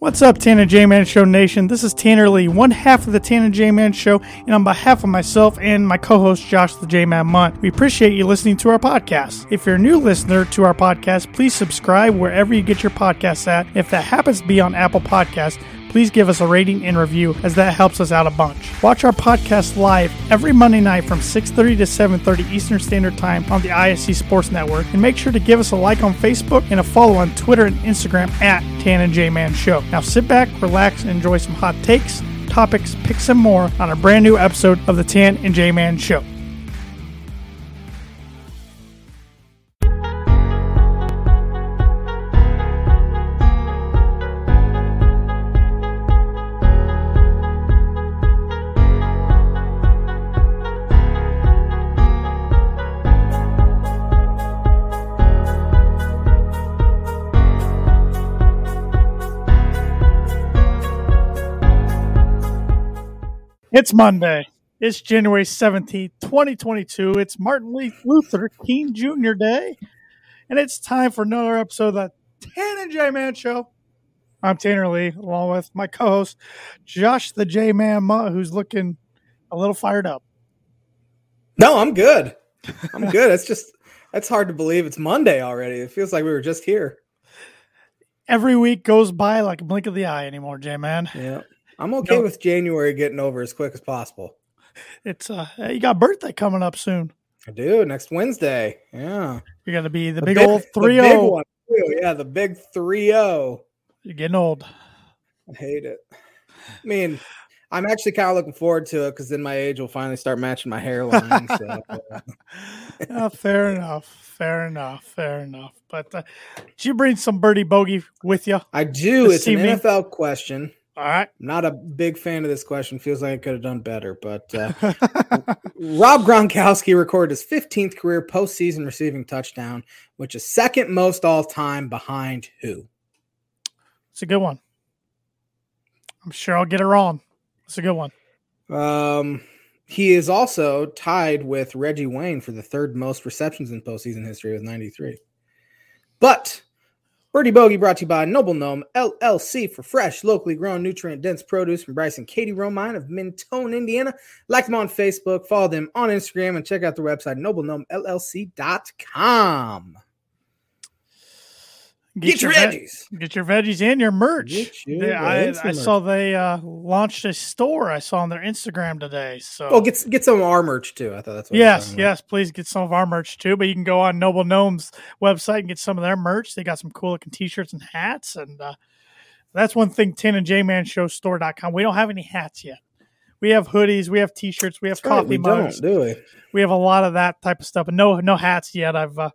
What's up, Tan and J Man Show Nation? This is Tanner Lee, one half of the Tan and J Man Show, and on behalf of myself and my co host Josh the J Man Munt, we appreciate you listening to our podcast. If you're a new listener to our podcast, please subscribe wherever you get your podcasts at. If that happens to be on Apple Podcasts, please give us a rating and review as that helps us out a bunch. Watch our podcast live every Monday night from 6:30 to 7:30 Eastern Standard Time on the ISC Sports Network and make sure to give us a like on Facebook and a follow on Twitter and Instagram at Tan and J Man Show. Now sit back, relax, and enjoy some hot takes, topics, picks, and more on a brand new episode of the Tan and J Man Show. It's Monday. It's January 17th, 2022. It's Martin Lee Luther King Jr. Day. And it's time for another episode of the Tan and J Man Show. I'm Tanner Lee, along with my co host, Josh the J Man who's looking a little fired up. No, I'm good. I'm good. it's just, it's hard to believe it's Monday already. It feels like we were just here. Every week goes by like a blink of the eye anymore, J Man. Yeah. I'm okay No. with January getting over as quick as possible. It's, uh, you got birthday coming up soon. I do next Wednesday. Yeah. You're to be the, The big, old the 3 big 0. one, too. Yeah, the big 3 0. You're getting old. I hate it. I mean, I'm actually kind of looking forward to it because then my age will finally start matching my hairline. so, Uh, fair enough. Fair enough. Fair enough. But uh, did you bring some birdie bogey with you? I do. It's an? NFL question. All right. I'm not a big fan of this question. Feels like I could have done better, but uh, Rob Gronkowski recorded his 15th career postseason receiving touchdown, which is second most all time behind who? it's a good one. I'm sure I'll get it wrong. It's a good one. Um, he is also tied with Reggie Wayne for the third most receptions in postseason history with 93. But Birdie Bogey brought to you by Noble Gnome LLC for fresh, locally grown, nutrient dense produce from Bryce and Katie Romine of Mentone, Indiana. Like them on Facebook, follow them on Instagram, and check out their website, noblegnomellc.com. Get, your veg- veggies. Get your veggies and your merch. Get your They- I, I saw they uh, launched a store. I saw on their Instagram today. So Oh, get get some of our merch too. I thought that's what yes, yes, please get some of our merch too. But you can go on Noble Gnome's website and get some of their merch. They got some cool looking t-shirts and hats. And uh, that's one thing, Tan and J Man Show store.com. We don't have any hats yet. We have hoodies, we have t-shirts, we have That's right, coffee we mugs. don't, do we? we have a lot of that type of stuff, but no no hats yet. I've uh,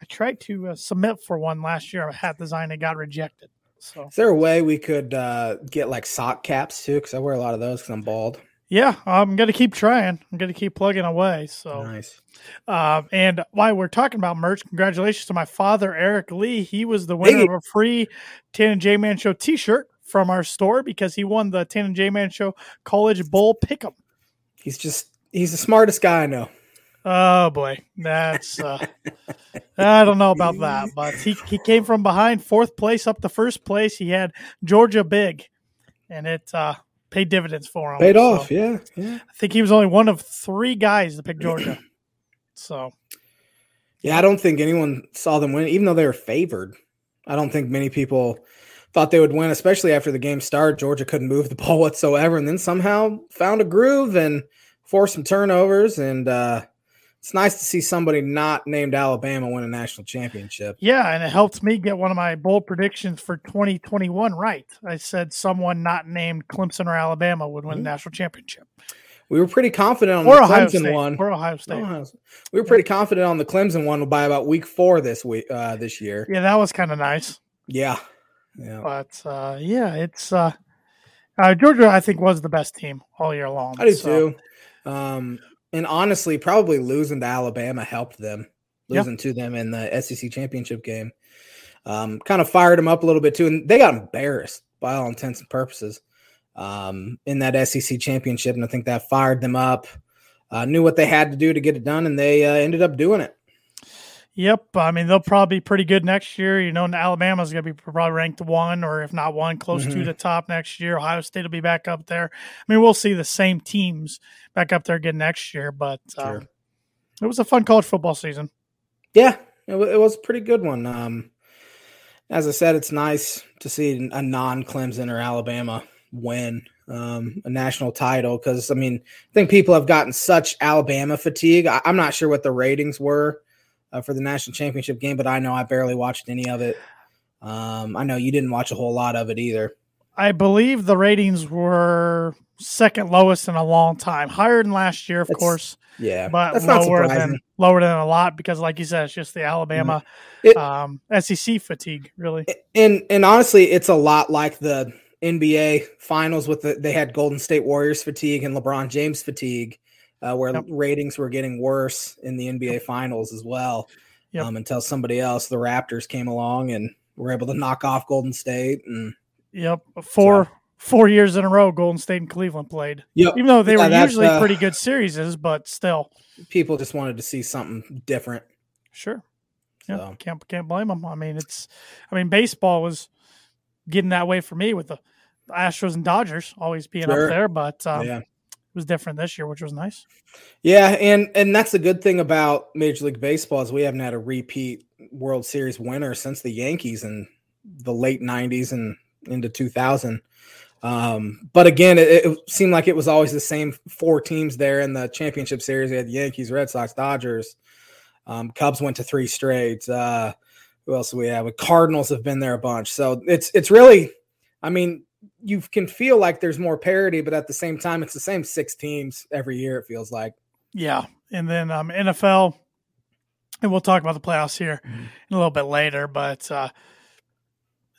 I tried to uh, submit for one last year, a hat design, and got rejected. So Is there a way we could uh, get like sock caps too? Because I wear a lot of those because I'm bald. yeah, I'm gonna keep trying. I'm gonna keep plugging away. So Nice. uh, and while we're talking about merch, congratulations to my father Eric Lee. He was the winner Hey. of a free Tan and J Man Show T-shirt from our store because he won the Tan and J Man Show College Bowl Pick'em. He's just he's the smartest guy I know. Oh boy, that's uh, I don't know about that, but he he came from behind fourth place up to first place. He had Georgia big, and it uh, paid dividends for him. Paid So, off, yeah, yeah. I think he was only one of three guys to pick Georgia. So Yeah, I don't think anyone saw them win, even though they were favored. I don't think many people thought they would win, especially after the game started. Georgia couldn't move the ball whatsoever, and then somehow found a groove and forced some turnovers. And uh, it's nice to see somebody not named Alabama win a national championship. yeah, and it helped me get one of my bold predictions for 2021 right. I said someone not named Clemson or Alabama would win the Mhm. national championship, We were pretty confident on or the Ohio Clemson State, one. or Ohio State. Ohio. We were pretty confident on the Clemson one by about week four this week uh, this year. Yeah, that was kind of nice. Yeah, yeah. But uh, yeah, it's uh, uh, Georgia. I think was the best team all year long. I do so- too. Um, and honestly, probably losing to Alabama helped them. Yeah. Losing to them in the SEC championship game, um, kind of fired them up a little bit too, and they got embarrassed by all intents and purposes um, in that SEC championship, and I think that fired them up. Uh, knew what they had to do to get it done, and they uh, ended up doing it. Yep. I mean, they'll probably be pretty good next year. You know, Alabama's going to be probably ranked one or if not one, close mm-hmm. to the top next year. Ohio State will be back up there. I mean, we'll see the same teams back up there again next year, but sure. um, it was a fun college football season. Yeah, it, it was a pretty good one. Um, as I said, it's nice to see a non Clemson or Alabama win um, a national title because I mean, I think people have gotten such Alabama fatigue. I, am not sure what the ratings were uh, for the national championship game, but I know I barely watched any of it. Um, I know you didn't watch a whole lot of it either. I believe the ratings were second lowest in a long time, higher than last year, of that's, course. Yeah, but that's lower than lower than a lot because, like you said, it's just the Alabama mm-hmm. it, um, SEC fatigue, really. And and honestly, it's a lot like the NBA finals with the they had Golden State Warriors fatigue and LeBron James fatigue, uh, where yep. ratings were getting worse in the NBA finals as well. Yep. Um, until somebody else, the Raptors, came along and were able to knock off Golden State. And yep, four so. four years in a row, Golden State and Cleveland played. Yep. even though they yeah, were usually uh, pretty good series, but still, people just wanted to see something different. Sure. Yeah, so. can't can't blame them. I mean, it's, I mean, baseball was getting that way for me with the Astros and Dodgers always being sure. up there, but um, yeah. Was different this year, which was nice. Yeah, and and that's the good thing about Major League Baseball is we haven't had a repeat World Series winner since the Yankees in the late '90s and into 2000. Um, but again, it, it, seemed like it was always the same four teams there in the championship series. We had the Yankees, Red Sox, Dodgers. Um, Cubs went to three straight. Uh, who else do we have? The Cardinals have been there a bunch. So it's it's really, I mean, you can feel like there's more parity, but at the same time, it's the same six teams every year. It feels like. Yeah, and then um, NFL, and we'll talk about the playoffs here mm-hmm. a little bit later. But uh,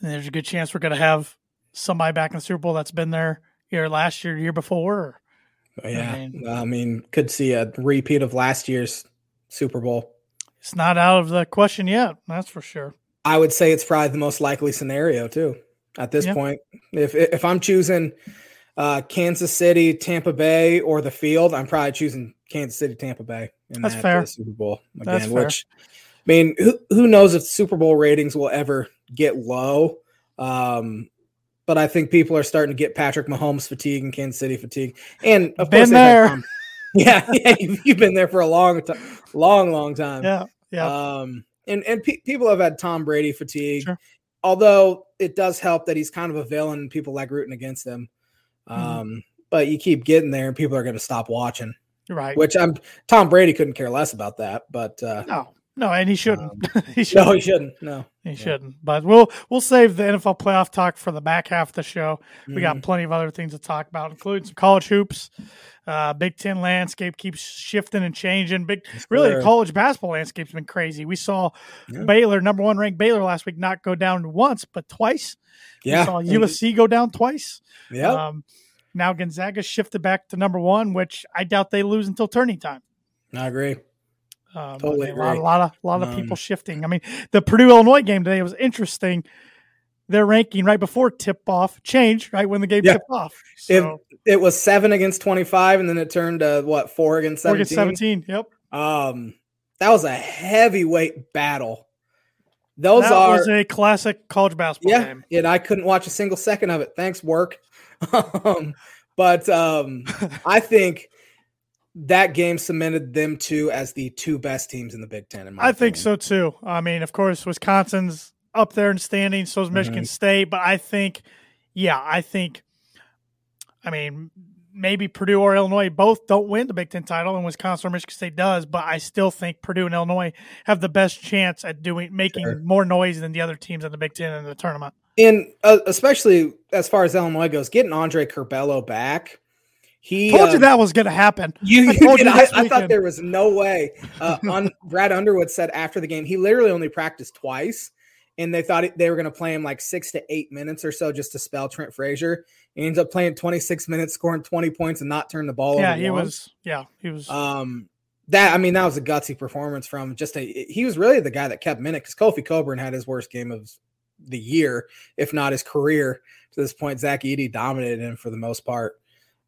there's a good chance we're going to have somebody back in the Super Bowl that's been there here last year, year before. Oh, yeah, I mean, I mean, could see a repeat of last year's Super Bowl. It's not out of the question yet. That's for sure. I would say it's probably the most likely scenario too at this point. If if I'm choosing uh, Kansas City, Tampa Bay, or the field, I'm probably choosing Kansas City, Tampa Bay in That's that fair. Super Bowl again. That's. Which I mean, who who knows if Super Bowl ratings will ever get low? Um, but I think people are starting to get Patrick Mahomes fatigue and Kansas City fatigue, and of been course, there. yeah, yeah, you've, you've, been there for a long time, long, long time. Yeah, yeah. Um, and and pe- people have had Tom Brady fatigue. Sure although it does help that he's kind of a villain and people like rooting against him. Mm-hmm. Um, but you keep getting there and people are going to stop watching. Right. Which I'm Tom Brady couldn't care less about that, but uh, no, no, and he shouldn't. Um, he shouldn't. No, he shouldn't. No, he yeah. shouldn't. But we'll we'll save the NFL playoff talk for the back half of the show. We mm-hmm. got plenty of other things to talk about, including some college hoops. Uh, Big Ten landscape keeps shifting and changing. Big, really, the college basketball landscape's been crazy. We saw yeah. Baylor, number one ranked Baylor last week, not go down once but twice. Yeah, we saw USC go down twice. Yeah. Um, now Gonzaga shifted back to number one, which I doubt they lose until turning time. I agree. Um, totally a lot, a lot of a lot of um, people shifting. I mean, the Purdue Illinois game today was interesting their ranking right before tip off changed right when the game yeah. tipped off. So, it, it was seven against 25, and then it turned to what four against 17? Four against 17. Yep. Um, that was a heavyweight battle. Those that are was a classic college basketball yeah, game. And I couldn't watch a single second of it. Thanks, work. um, but um, I think that game cemented them two as the two best teams in the Big Ten. I opinion. I think so too. I mean, of course, Wisconsin's up there in standing. So is Michigan mm-hmm. State. But I think, yeah, I think, I mean, maybe Purdue or Illinois both don't win the Big Ten title, and Wisconsin or Michigan State does. But I still think Purdue and Illinois have the best chance at doing making sure. more noise than the other teams in the Big Ten in the tournament. And uh, especially as far as Illinois goes, getting Andre Curbelo back. He told uh, you that was going to happen. You, I, you I, I thought there was no way. Uh, on Brad Underwood said after the game, he literally only practiced twice, and they thought they were going to play him like six to eight minutes or so just to spell Trent Frazier. He ends up playing 26 minutes, scoring 20 points, and not turn the ball yeah, over. he was. Yeah, he was. Um, that I mean, that was a gutsy performance from just a. He was really the guy that kept minute because Kofi Cockburn had his worst game of the year, if not his career. To this point, Zach Edey dominated him for the most part.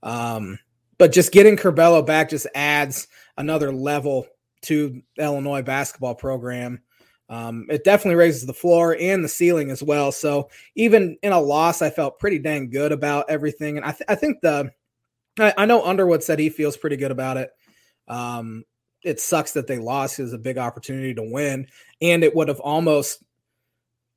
Um, but just getting Curbelo back just adds another level to Illinois basketball program. Um, it definitely raises the floor and the ceiling as well. So even in a loss, I felt pretty dang good about everything. And I, th- I think the I, I, know Underwood said he feels pretty good about it. Um, it sucks that they lost. It was a big opportunity to win, and it would have almost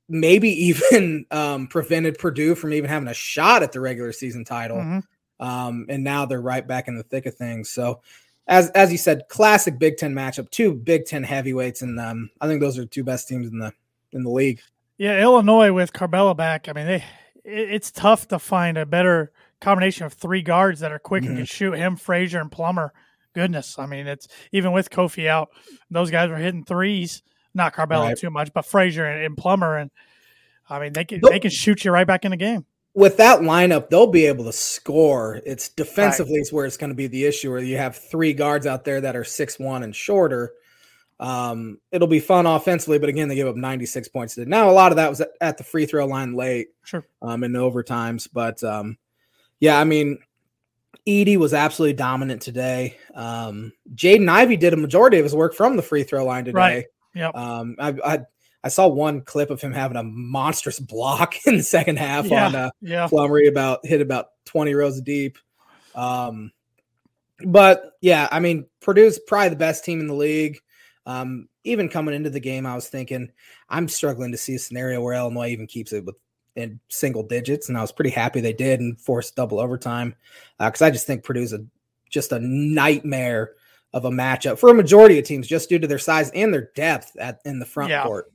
maybe even um, prevented Purdue from even having a shot at the regular season title. Mm-hmm. Um, and now they're right back in the thick of things. So, as as you said, classic Big Ten matchup. Two Big Ten heavyweights, and um, I think those are two best teams in the in the league. Yeah, Illinois with Curbelo back. I mean, they it, it's tough to find a better combination of three guards that are quick mm-hmm. and can shoot. Him, Frazier, and Plummer. Goodness, I mean, it's even with Kofi out, those guys were hitting threes. Not Curbelo right. too much, but Frazier and, and, Plummer, and I mean, they can they can shoot you right back in the game with that lineup, they'll be able to score. It's defensively right. is where it's going to be the issue, where you have three guards out there that are six one and shorter. Um, it'll be fun offensively, but again, they give up 96 points. Now, a lot of that was at the free throw line late, sure, um, in overtimes. But um, yeah, I mean, Edey was absolutely dominant today. Um, Jaden Ivey did a majority of his work from the free throw line today. Right. Yep. Um, I, I I saw one clip of him having a monstrous block in the second half yeah, on uh, yeah. About hit about 20 rows deep. Um, but yeah, I mean, Purdue's probably the best team in the league. Um, even coming into the game, I was thinking I'm struggling to see a scenario where Illinois even keeps it with in single digits, and I was pretty happy they did and forced double overtime because uh, I just think Purdue's a just a nightmare of a matchup for a majority of teams just due to their size and their depth at in the front yeah. court.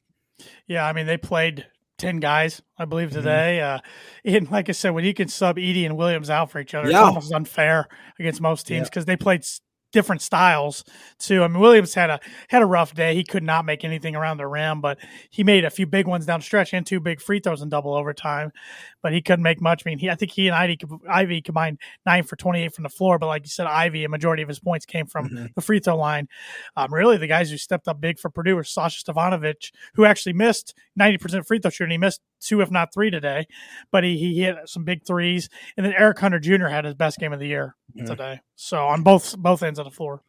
Yeah, I mean they played ten guys, I believe, mm-hmm. today. Mm-hmm. Uh, and like I said, when you can sub Edey and Williams out for each other, yeah. it's almost unfair against most teams because yeah. they played different styles too. I mean, Williams had a had a rough day. He could not make anything around the rim, but he made a few big ones down stretch and two big free throws in double overtime. But he couldn't make much. I mean, he, I think he and Ivy, Ivey combined nine for twenty eight from the floor. But like you said, Ivey, a majority of his points came from mm-hmm. the free throw line. Um, really, the guys who stepped up big for Purdue were Sasha Stefanovic, who actually missed ninety percent free throw shooting. He missed two, if not three, today. But he he hit some big threes, and then Eric Hunter Jr. had his best game of the year mm-hmm. today. So on both both ends of the floor.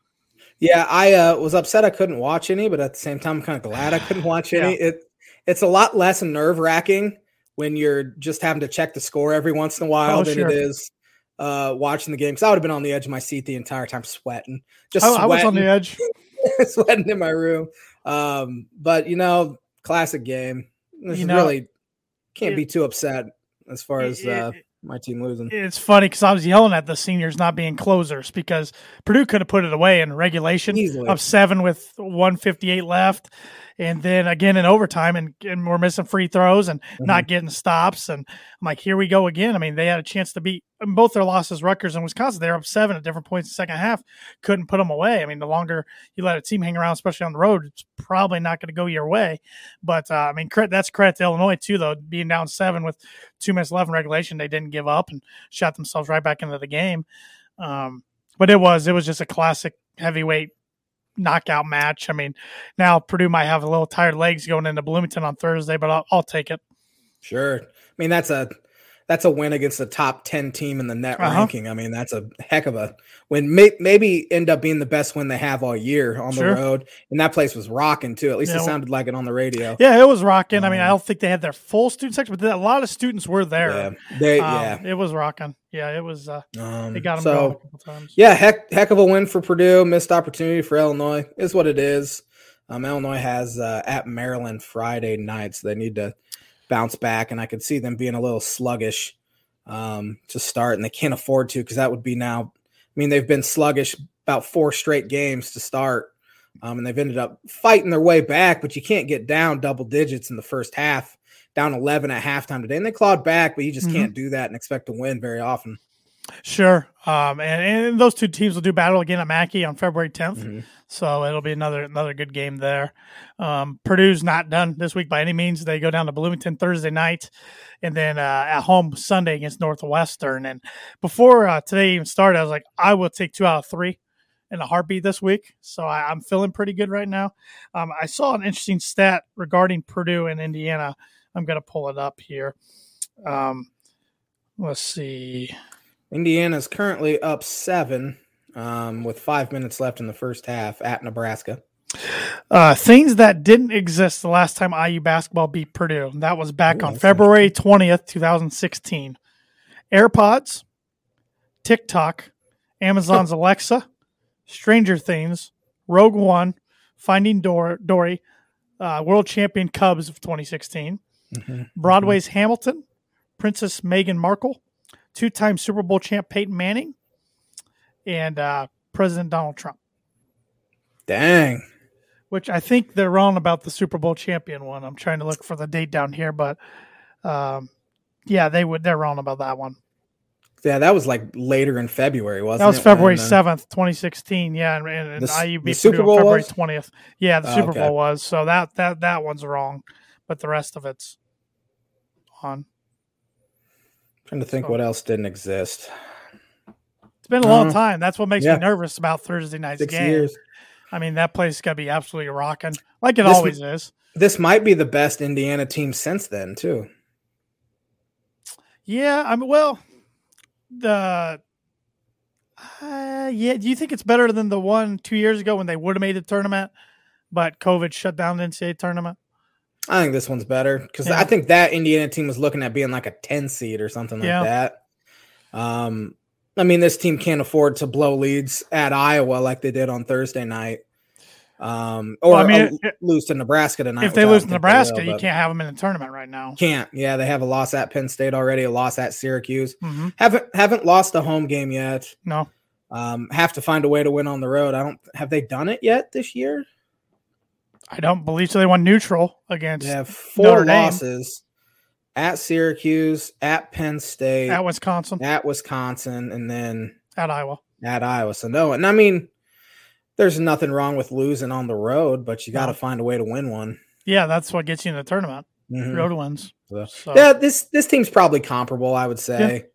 Yeah, I uh, was upset I couldn't watch any, but at the same time, I'm kind of glad I couldn't watch any. yeah. It it's a lot less nerve wracking when you're just having to check the score every once in a while oh, than sure. it is uh, watching the game. Because I would have been on the edge of my seat the entire time, sweating. Just I, sweating, I was on the edge, sweating in my room. Um, but you know, classic game. This you know, really can't it, be too upset as far as uh, my team losing. It's funny because I was yelling at the seniors not being closers because Purdue could have put it away in regulation Easily. of seven with 158 left. And then again in overtime, and, and we're missing free throws and mm-hmm. not getting stops. And I'm like, here we go again. I mean, they had a chance to beat both their losses, Rutgers and Wisconsin. They're up seven at different points in the second half. Couldn't put them away. I mean, the longer you let a team hang around, especially on the road, it's probably not going to go your way. But uh, I mean, that's credit to Illinois too, though. Being down seven with two minutes left in regulation, they didn't give up and shot themselves right back into the game. Um, but it was it was just a classic heavyweight knockout match. I mean, now Purdue might have a little tired legs going into Bloomington on Thursday, but I'll, I'll take it. Sure. I mean, that's a that's a win against the top 10 team in the net uh-huh. ranking. I mean, that's a heck of a win. May, maybe end up being the best win they have all year on sure. the road. And that place was rocking too. At least yeah, it sounded like it on the radio. Yeah, it was rocking. Um, I mean, I um, don't think they had their full student section, but a lot of students were there. Yeah, they, um, yeah. it was rocking. Yeah, it was. Uh, um, they got them so, a couple times. Yeah, heck, heck of a win for Purdue. Missed opportunity for Illinois is what it is. Um, Illinois has uh, at Maryland Friday night, so they need to bounce back, and I could see them being a little sluggish um, to start, and they can't afford to because that would be now. I mean, they've been sluggish about four straight games to start, um, and they've ended up fighting their way back. But you can't get down double digits in the first half, down eleven at halftime today, and they clawed back. But you just mm-hmm. can't do that and expect to win very often. Sure. Um, and, and those two teams will do battle again at Mackey on February 10th. Mm-hmm. So it'll be another another good game there. Um, Purdue's not done this week by any means. They go down to Bloomington Thursday night, and then uh, at home Sunday against Northwestern. And before uh, today even started, I was like, I will take two out of three in a heartbeat this week. So I, am feeling pretty good right now. Um, I saw an interesting stat regarding Purdue and Indiana. I'm going to pull it up here. Um, let's see. Indiana is currently up seven um, with five minutes left in the first half at Nebraska. Uh, things that didn't exist the last time IU basketball beat Purdue. That was back Ooh, on February 20th, 2016. AirPods, TikTok, Amazon's Alexa, Stranger Things, Rogue One, Finding Dor- Dory, uh, World Champion Cubs of 2016, Mhm. Broadway's Hamilton, Princess Meghan Markle, two time Super Bowl champ Peyton Manning, and uh, President Donald Trump. Dang. which I think they're wrong about the Super Bowl champion one. I'm trying to look for the date down here, but um, yeah, they would. They're wrong about that one. Yeah, that was like later in February, wasn't it? That was it? February uh, seventh, 2016. Yeah, and, and, and The s- IU the beat Super Bowl February 20th. Yeah, the Oh, Super okay. Bowl was. So that that that one's wrong, but the rest of it's on. Trying to think So- what else didn't exist. It's been a long Uh, time. That's what makes yeah. me nervous about Thursday night's Six game. years. I mean, that place is gonna be absolutely rocking, like it This always is. This might be the best Indiana team since then, too. Yeah, I mean, well, the uh, yeah. Do you think it's better than the one two years ago when they would have made the tournament, but COVID shut down the NCAA tournament? I think this one's better because Yeah. I think that Indiana team was looking at being like a 10 seed or something like Yeah. that. Um, I mean, this team can't afford to blow leads at Iowa like they did on Thursday night. Um, or Well, I mean, uh, it- lose to Nebraska tonight. if they lose to Nebraska, will, you can't have them in the tournament right now. Can't. Yeah, they have a loss at Penn State already, a loss at Syracuse. hmm Haven't haven't lost a home game yet. No, Um, have to find a way to win on the road. I don't have they done it yet this year? I don't believe so. They won neutral against They have four Notre Dame. losses at Syracuse, at Penn State, at Wisconsin, at Wisconsin, and then at Iowa. at Iowa. So no, and I mean, there's nothing wrong with losing on the road, but you got to No. find a way to win one. Yeah, that's what gets you in the tournament. Mhm. Road wins. So, Yeah, this this team's probably comparable, I would say.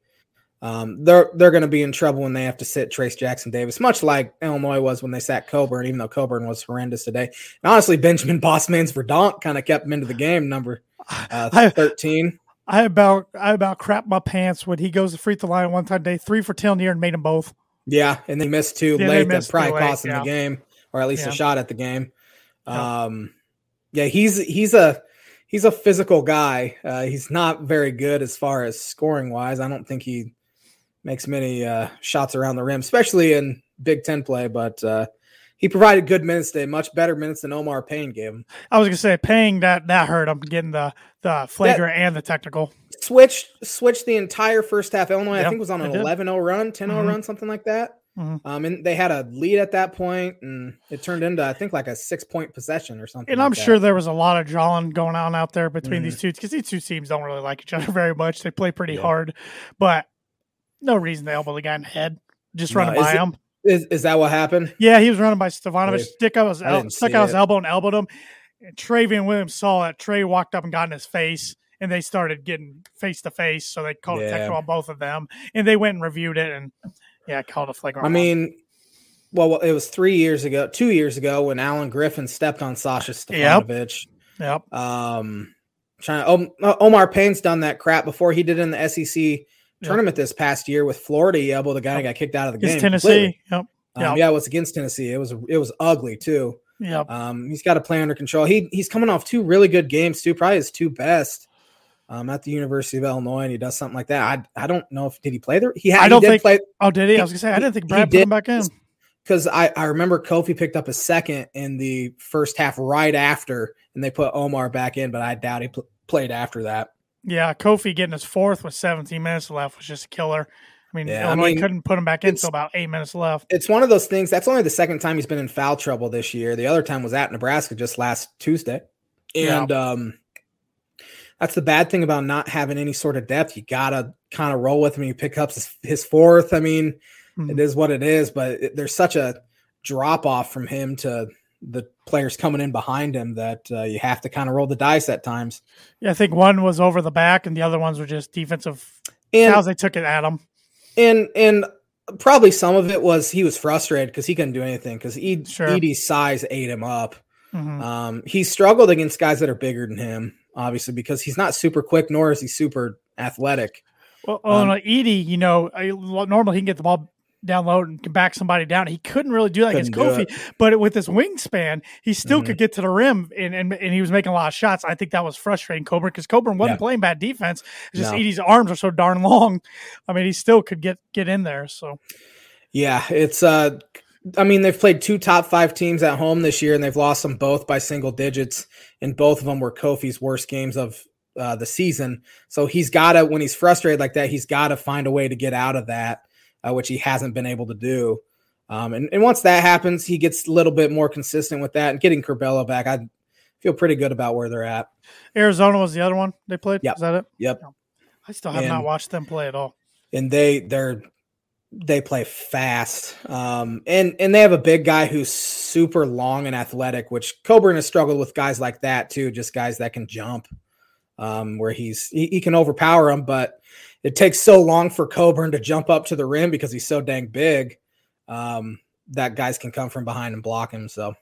Um, they're they're going to be in trouble when they have to sit Trayce Jackson Davis, much like Illinois was when they sat Cockburn, even though Cockburn was horrendous today. And honestly, Benjamin Bosmans-Verdonk kind of kept him into the game, number uh, thirteen. I about I about crap my pants when he goes to free throw line one time day, three for ten here and made them both. Yeah, and they missed two Yeah, late. That probably cost him yeah. the game, or at least Yeah. a shot at the game. Yeah. Um, yeah, he's he's a he's a physical guy. Uh, he's not very good as far as scoring wise. I don't think he makes many uh, shots around the rim, especially in Big Ten play. But uh, he provided good minutes today, much better minutes than Omar Payne gave him. I was gonna say Payne that that hurt him getting the the flagrant and the technical. Switched switched the entire first half. Illinois, Yeah, I think, was on an they 11-0 run, 10-0 Mhm. run, something like that. Mhm. Um, and they had a lead at that point, and it turned into I think like a six point possession or something. And I'm that. sure there was a lot of drawing going on out there between Mhm. these two because these two teams don't really like each other very much. They play pretty Yeah. hard, but no reason to elbow the guy in the head. Just running by it- him. is is that what happened? Yeah, he was running by Stefanovic. Really? Stick out his el- stuck out his elbow and elbowed him. And Trevion Williams saw it. Trey walked up and got in his face, and they started getting face to face. So they called a Yeah. technical on both of them, and they went and reviewed it, and yeah, called a flagrant. I mean, well, it was three years ago, two years ago when Alan Griffin stepped on Sasha Yep. Stefanovic. yep, Um, trying Om- Omar Payne's done that crap before. He did it in the SEC tournament this past year with Florida. He elbowed the guy and got kicked out of the game. Tennessee. completely. Yep, Um, Yep. Yeah, it was against Tennessee. It was it was ugly too. yep. Um, he's got to play under control. He he's coming off two really good games too, probably his two best. Um, at the University of Illinois, and he does something like that. I I don't know if did he play there. He had. I don't think- play Oh, did he? He- I was gonna say I didn't think Brad put him back in. because I I remember Kofi picked up a second in the first half right after, and they put Omar back in, but I doubt he pl- played after that. Yeah, Kofi getting his fourth with 17 minutes left was just a killer. I mean, Yeah, I mean, couldn't put him back in until about eight minutes left. It's one of those things. That's only the second time he's been in foul trouble this year. The other time was at Nebraska just last Tuesday, Yeah. and um, that's the bad thing about not having any sort of depth. You gotta kind of roll with him. He pick up his, his fourth. I mean, Mhm. it is what it is. But it, there's such a drop off from him to the players coming in behind him that uh, you have to kind of roll the dice at times. Yeah, I think one was over the back, and the other ones were just defensive And fouls. They took it at him. and and probably some of it was he was frustrated because he couldn't do anything because Ed, Sure. Edey's size ate him up. Mhm. Um, he struggled against guys that are bigger than him, obviously, because he's not super quick nor is he super athletic. Well, um, Edie, you know, I, normally he can get the ball down low and can back somebody down. He couldn't really do that against Kofi, but with his wingspan, he still mm-hmm. could get to the rim and, and, and he was making a lot of shots. I think that was frustrating Cockburn because Cockburn wasn't yeah. playing bad defense. It's just no. Edey's arms are so darn long. I mean, he still could get get in there. So yeah, it's uh I mean, they've played two top five teams at home this year, and they've lost them both by single digits. And both of them were Kofi's worst games of uh, the season. So he's got to, when he's frustrated like that, he's got to find a way to get out of that, uh, which he hasn't been able to do. Um, and, and once that happens, he gets a little bit more consistent with that. And getting Curbelo back, I feel pretty good about where they're at. Arizona was the other one they played. Yeah, is that it? Yep. I still have and, not watched them play at all. And they they're they play fast. Um, and and they have a big guy who's super long and athletic, which Cockburn has struggled with guys like that too, just guys that can jump. Um, where he's he, he can overpower them, but it takes so long for Cockburn to jump up to the rim because he's so dang big. Um, that guys can come from behind and block him. So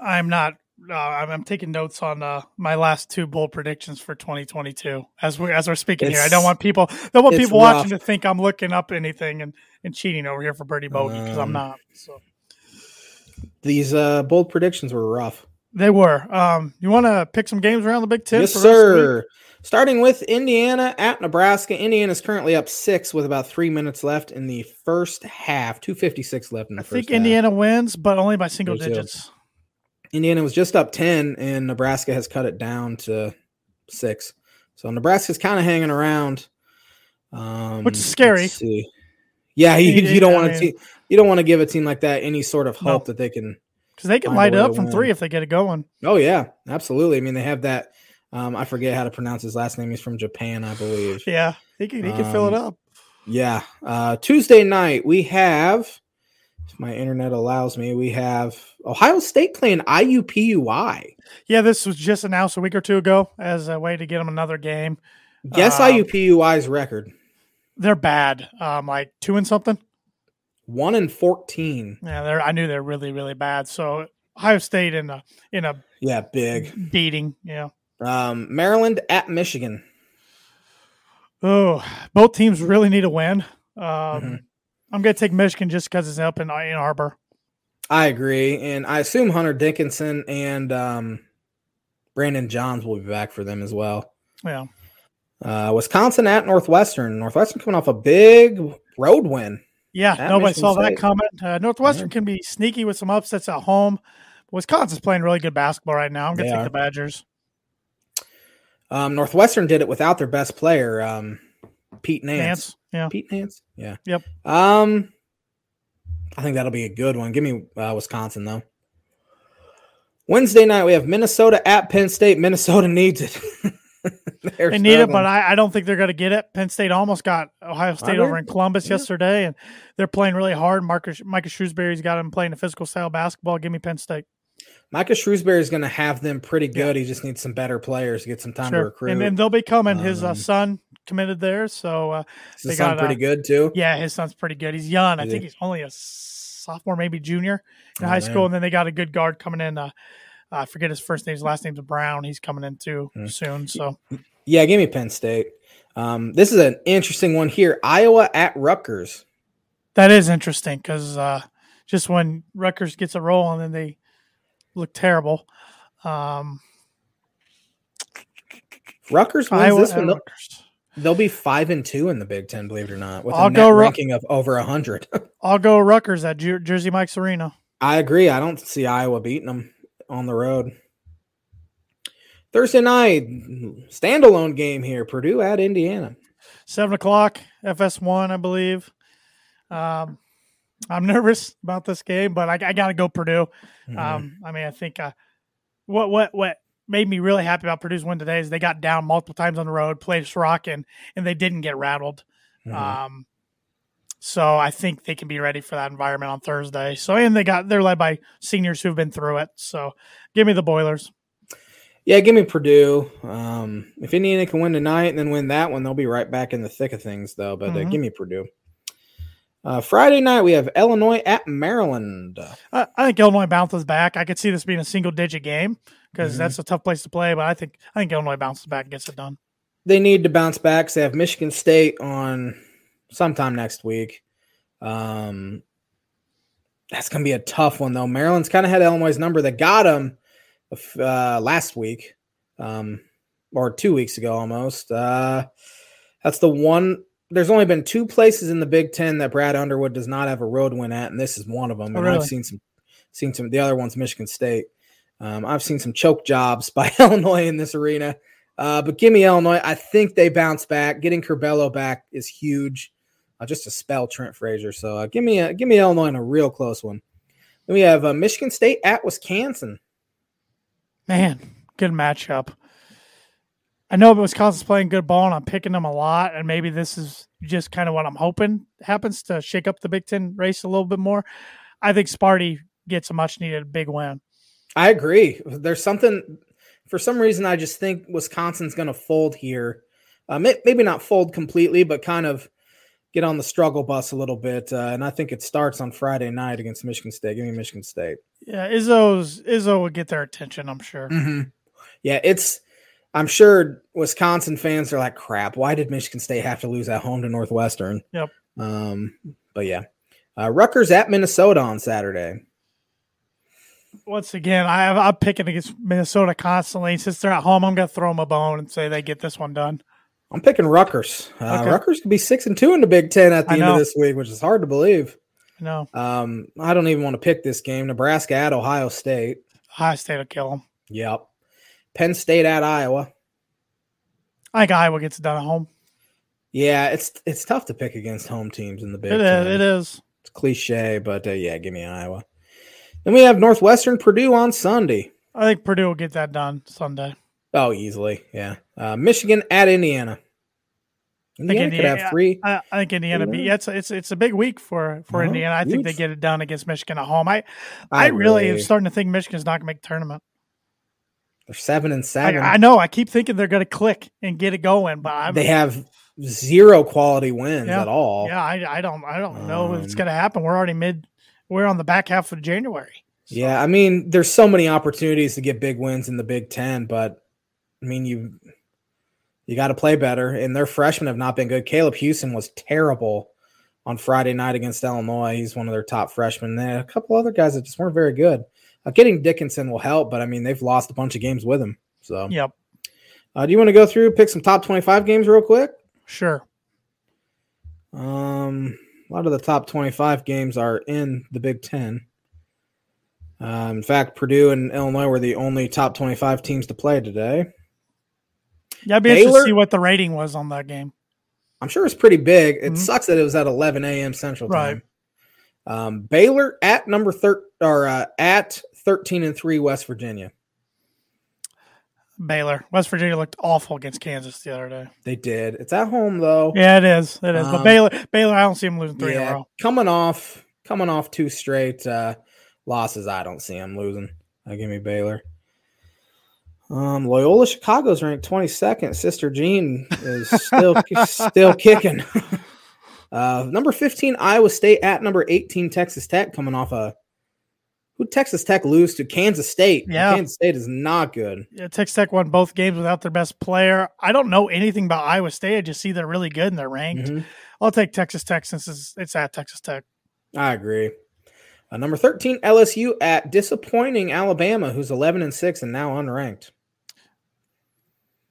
I'm not uh, I'm, taking notes on uh, my last two bold predictions for 2022 as we as we're speaking it's, here. I don't want people don't want people rough. watching to think I'm looking up anything and, and cheating over here for Birdie Bogey because um, I'm not. So these uh, bold predictions were rough. They were. Um, you want to pick some games around the Big Ten? Yes, sir. Starting with Indiana at Nebraska. Indiana is currently up six with about three minutes left in the first half. Two fifty six left in the I first. I think Indiana wins, but only by single digits. Indiana was just up 10, and Nebraska has cut it down to six. So Nebraska's kind of hanging around. Um, Which is scary. Yeah, you, you don't want to you don't want to give a team like that any sort of hope no. that they can because they can light it up from win. three if they get it going. Oh yeah, absolutely. I mean, they have that. Um, I forget how to pronounce his last name. He's from Japan, I believe. Yeah, he can he can um, fill it um, up. Yeah. Uh, Tuesday night we have if my internet allows me, we have Ohio State playing IUPUI. Yeah, this was just announced a week or two ago as a way to get them another game. Guess um, IUPUI's record. They're bad. Um, like two and something. One and fourteen. Yeah, they're. I knew they're really, really bad. So Ohio State in a in a yeah big beating. Yeah. Um, Maryland at Michigan. Oh, both teams really need a win. Um, mm-hmm. I'm going to take Michigan just because it's up in Ann Arbor. I agree, and I assume Hunter Dickinson and um, Brandon Johns will be back for them as well. Yeah. Uh, Wisconsin at Northwestern. Northwestern coming off a big road win. Yeah, nobody saw that coming. Uh, Northwestern yeah. can be sneaky with some upsets at home. Wisconsin's playing really good basketball right now. I'm going to take are. the Badgers. Um, Northwestern did it without their best player, um, Pete Nance. Nance. Yeah. Pete Nance. Yeah. Yep. Um, I think that'll be a good one. Give me uh, Wisconsin though. Wednesday night we have Minnesota at Penn State. Minnesota needs it. they need it, but I, I, don't think they're going to get it. Penn State almost got Ohio State over in Columbus yeah. yesterday, and they're playing really hard. Marcus Micah Shrewsberry's got them playing a physical style basketball. Give me Penn State. Micah Shrewsberry is going to have them pretty good. Yeah. He just needs some better players to get some time sure. to recruit. And, then they'll be coming. His uh, um, son committed there, so uh, they got pretty uh, good too. Yeah, his son's pretty good. He's young. I think he's only a sophomore, maybe junior in oh, high man. school. And then they got a good guard coming in. Uh, I forget his first name. His last name's Brown. He's coming in too mm. soon. So yeah, give me Penn State. Um, this is an interesting one here. Iowa at Rutgers. That is interesting because uh, just when Rutgers gets a roll and then they look terrible. Um, Rutgers wins Iowa, this one. They'll, they'll, be five and two in the Big Ten, believe it or not, with I'll a net ranking of over hundred. I'll go Rutgers at Jer- Jersey Mike's Arena. I agree. I don't see Iowa beating them on the road. Thursday night, standalone game here. Purdue at Indiana. Seven o'clock, FS1, I believe. Um, I'm nervous about this game, but I, I got to go Purdue. Mm-hmm. Um, I mean, I think uh, what what what made me really happy about Purdue's win today is they got down multiple times on the road, played rocking, and they didn't get rattled. Mm-hmm. Um, so I think they can be ready for that environment on Thursday. So and they got they're led by seniors who've been through it. So give me the Boilers. Yeah, give me Purdue. Um, if Indiana can win tonight and then win that one, they'll be right back in the thick of things, though. But uh, mm-hmm. uh, give me Purdue. Uh, Friday night we have Illinois at Maryland. I think Illinois bounces back. I could see this being a single digit game because mm-hmm. that's a tough place to play. But I think I think Illinois bounces back and gets it done. They need to bounce back. they have Michigan State on sometime next week. Um, that's going to be a tough one, though. Maryland's kind of had Illinois' number that got them uh, last week, um, or two weeks ago almost. Uh, that's the one. There's only been two places in the Big Ten that Brad Underwood does not have a road win at, and this is one of them. Oh, And really? I've seen some, seen some. The other one's Michigan State. Um, I've seen some choke jobs by Illinois in this arena. Uh, but give me Illinois. I think they bounce back. Getting Curbelo back is huge. Uh, just to spell Trent Frazier. So uh, give me a give me Illinois in a real close one. Then we have uh, Michigan State at Wisconsin. Man, good matchup. I know Wisconsin's playing good ball, and I'm picking them a lot. And maybe this is just kind of what I'm hoping happens to shake up the Big Ten race a little bit more. I think Sparty gets a much needed big win. I agree. There's something for some reason I just think Wisconsin's going to fold here. Uh, may, maybe not fold completely, but kind of get on the struggle bus a little bit. Uh, and I think it starts on Friday night against Michigan State. Give me Michigan State. Yeah, Izzo's Izzo would get their attention, I'm sure. Mm-hmm. Yeah, it's. I'm sure Wisconsin fans are like, "Crap! Why did Michigan State have to lose at home to Northwestern?" Yep. Um, but yeah, uh, Rutgers at Minnesota on Saturday. Once again, I, I'm picking against Minnesota constantly. Since they're at home, I'm going to throw them a bone and say they get this one done. I'm picking Rutgers. Uh, Okay. Rutgers could be six and two in the Big Ten at the I end of this week, which is hard to believe. No, Um, I don't even want to pick this game. Nebraska at Ohio State. Ohio State will kill them. Yep. Penn State at Iowa. I think Iowa gets it done at home. Yeah, it's it's tough to pick against home teams in the Big It Ten. is. It is. It's cliche, but uh, yeah, give me Iowa. Then we have Northwestern Purdue on Sunday. I think Purdue will get that done Sunday. Oh, easily, yeah. Uh, Michigan at Indiana. Indiana could Indiana- have three. I, I think Indiana. Be, Three yeah, it's a, it's it's a big week for for Uh-huh. Indiana. I think they get it done against Michigan at home. I I, really am starting to think Michigan's not going to make the tournament. They're seven and seven. I know. I keep thinking they're going to click and get it going, but I'm, they have zero quality wins Yeah. at all. yeah, I, I don't I don't know if it's Um, going to happen. We're already mid. We're on the back half of January. So, Yeah, I mean, there's so many opportunities to get big wins in the Big Ten, but I mean, you you got to play better, and their freshmen have not been good. Caleb Houston was terrible on Friday night against Illinois. He's one of their top freshmen. There, a couple other guys that just weren't very good. Uh, getting Dickinson will help, but I mean, they've lost a bunch of games with him. So, Yep. uh, do you want to go through pick some top 25 games real quick? Sure. Um, a lot of the top 25 games are in the Big Ten. Um, in fact, Purdue and Illinois were the only top 25 teams to play today. Yeah, I'd be interested Baylor- to see what the rating was on that game. I'm sure it's pretty big. It Mhm. sucks that it was at 11 a.m. Central Right. Time. Um, Baylor at number thir- or uh, at 13 and three West Virginia. Baylor, West Virginia looked awful against Kansas the other day. They did. It's at home though. Yeah, it is. It is. but Um, Baylor, Baylor, I don't see them losing three in a row. coming off coming off two straight uh, losses. I don't see them losing. Uh, give me Baylor. Um, Loyola Chicago's ranked 22nd. Sister Jean is still still kicking. Uh, number 15 Iowa State at number 18 Texas Tech coming off a who Texas Tech lose to Kansas State. Yeah. Kansas State is not good. Yeah, Texas Tech won both games without their best player. I don't know anything about Iowa State. I just see they're really good and they're ranked. Mhm. I'll take Texas Tech since it's, it's at Texas Tech. I agree. Uh, number 13 LSU at disappointing Alabama, who's 11 and 6 and now unranked.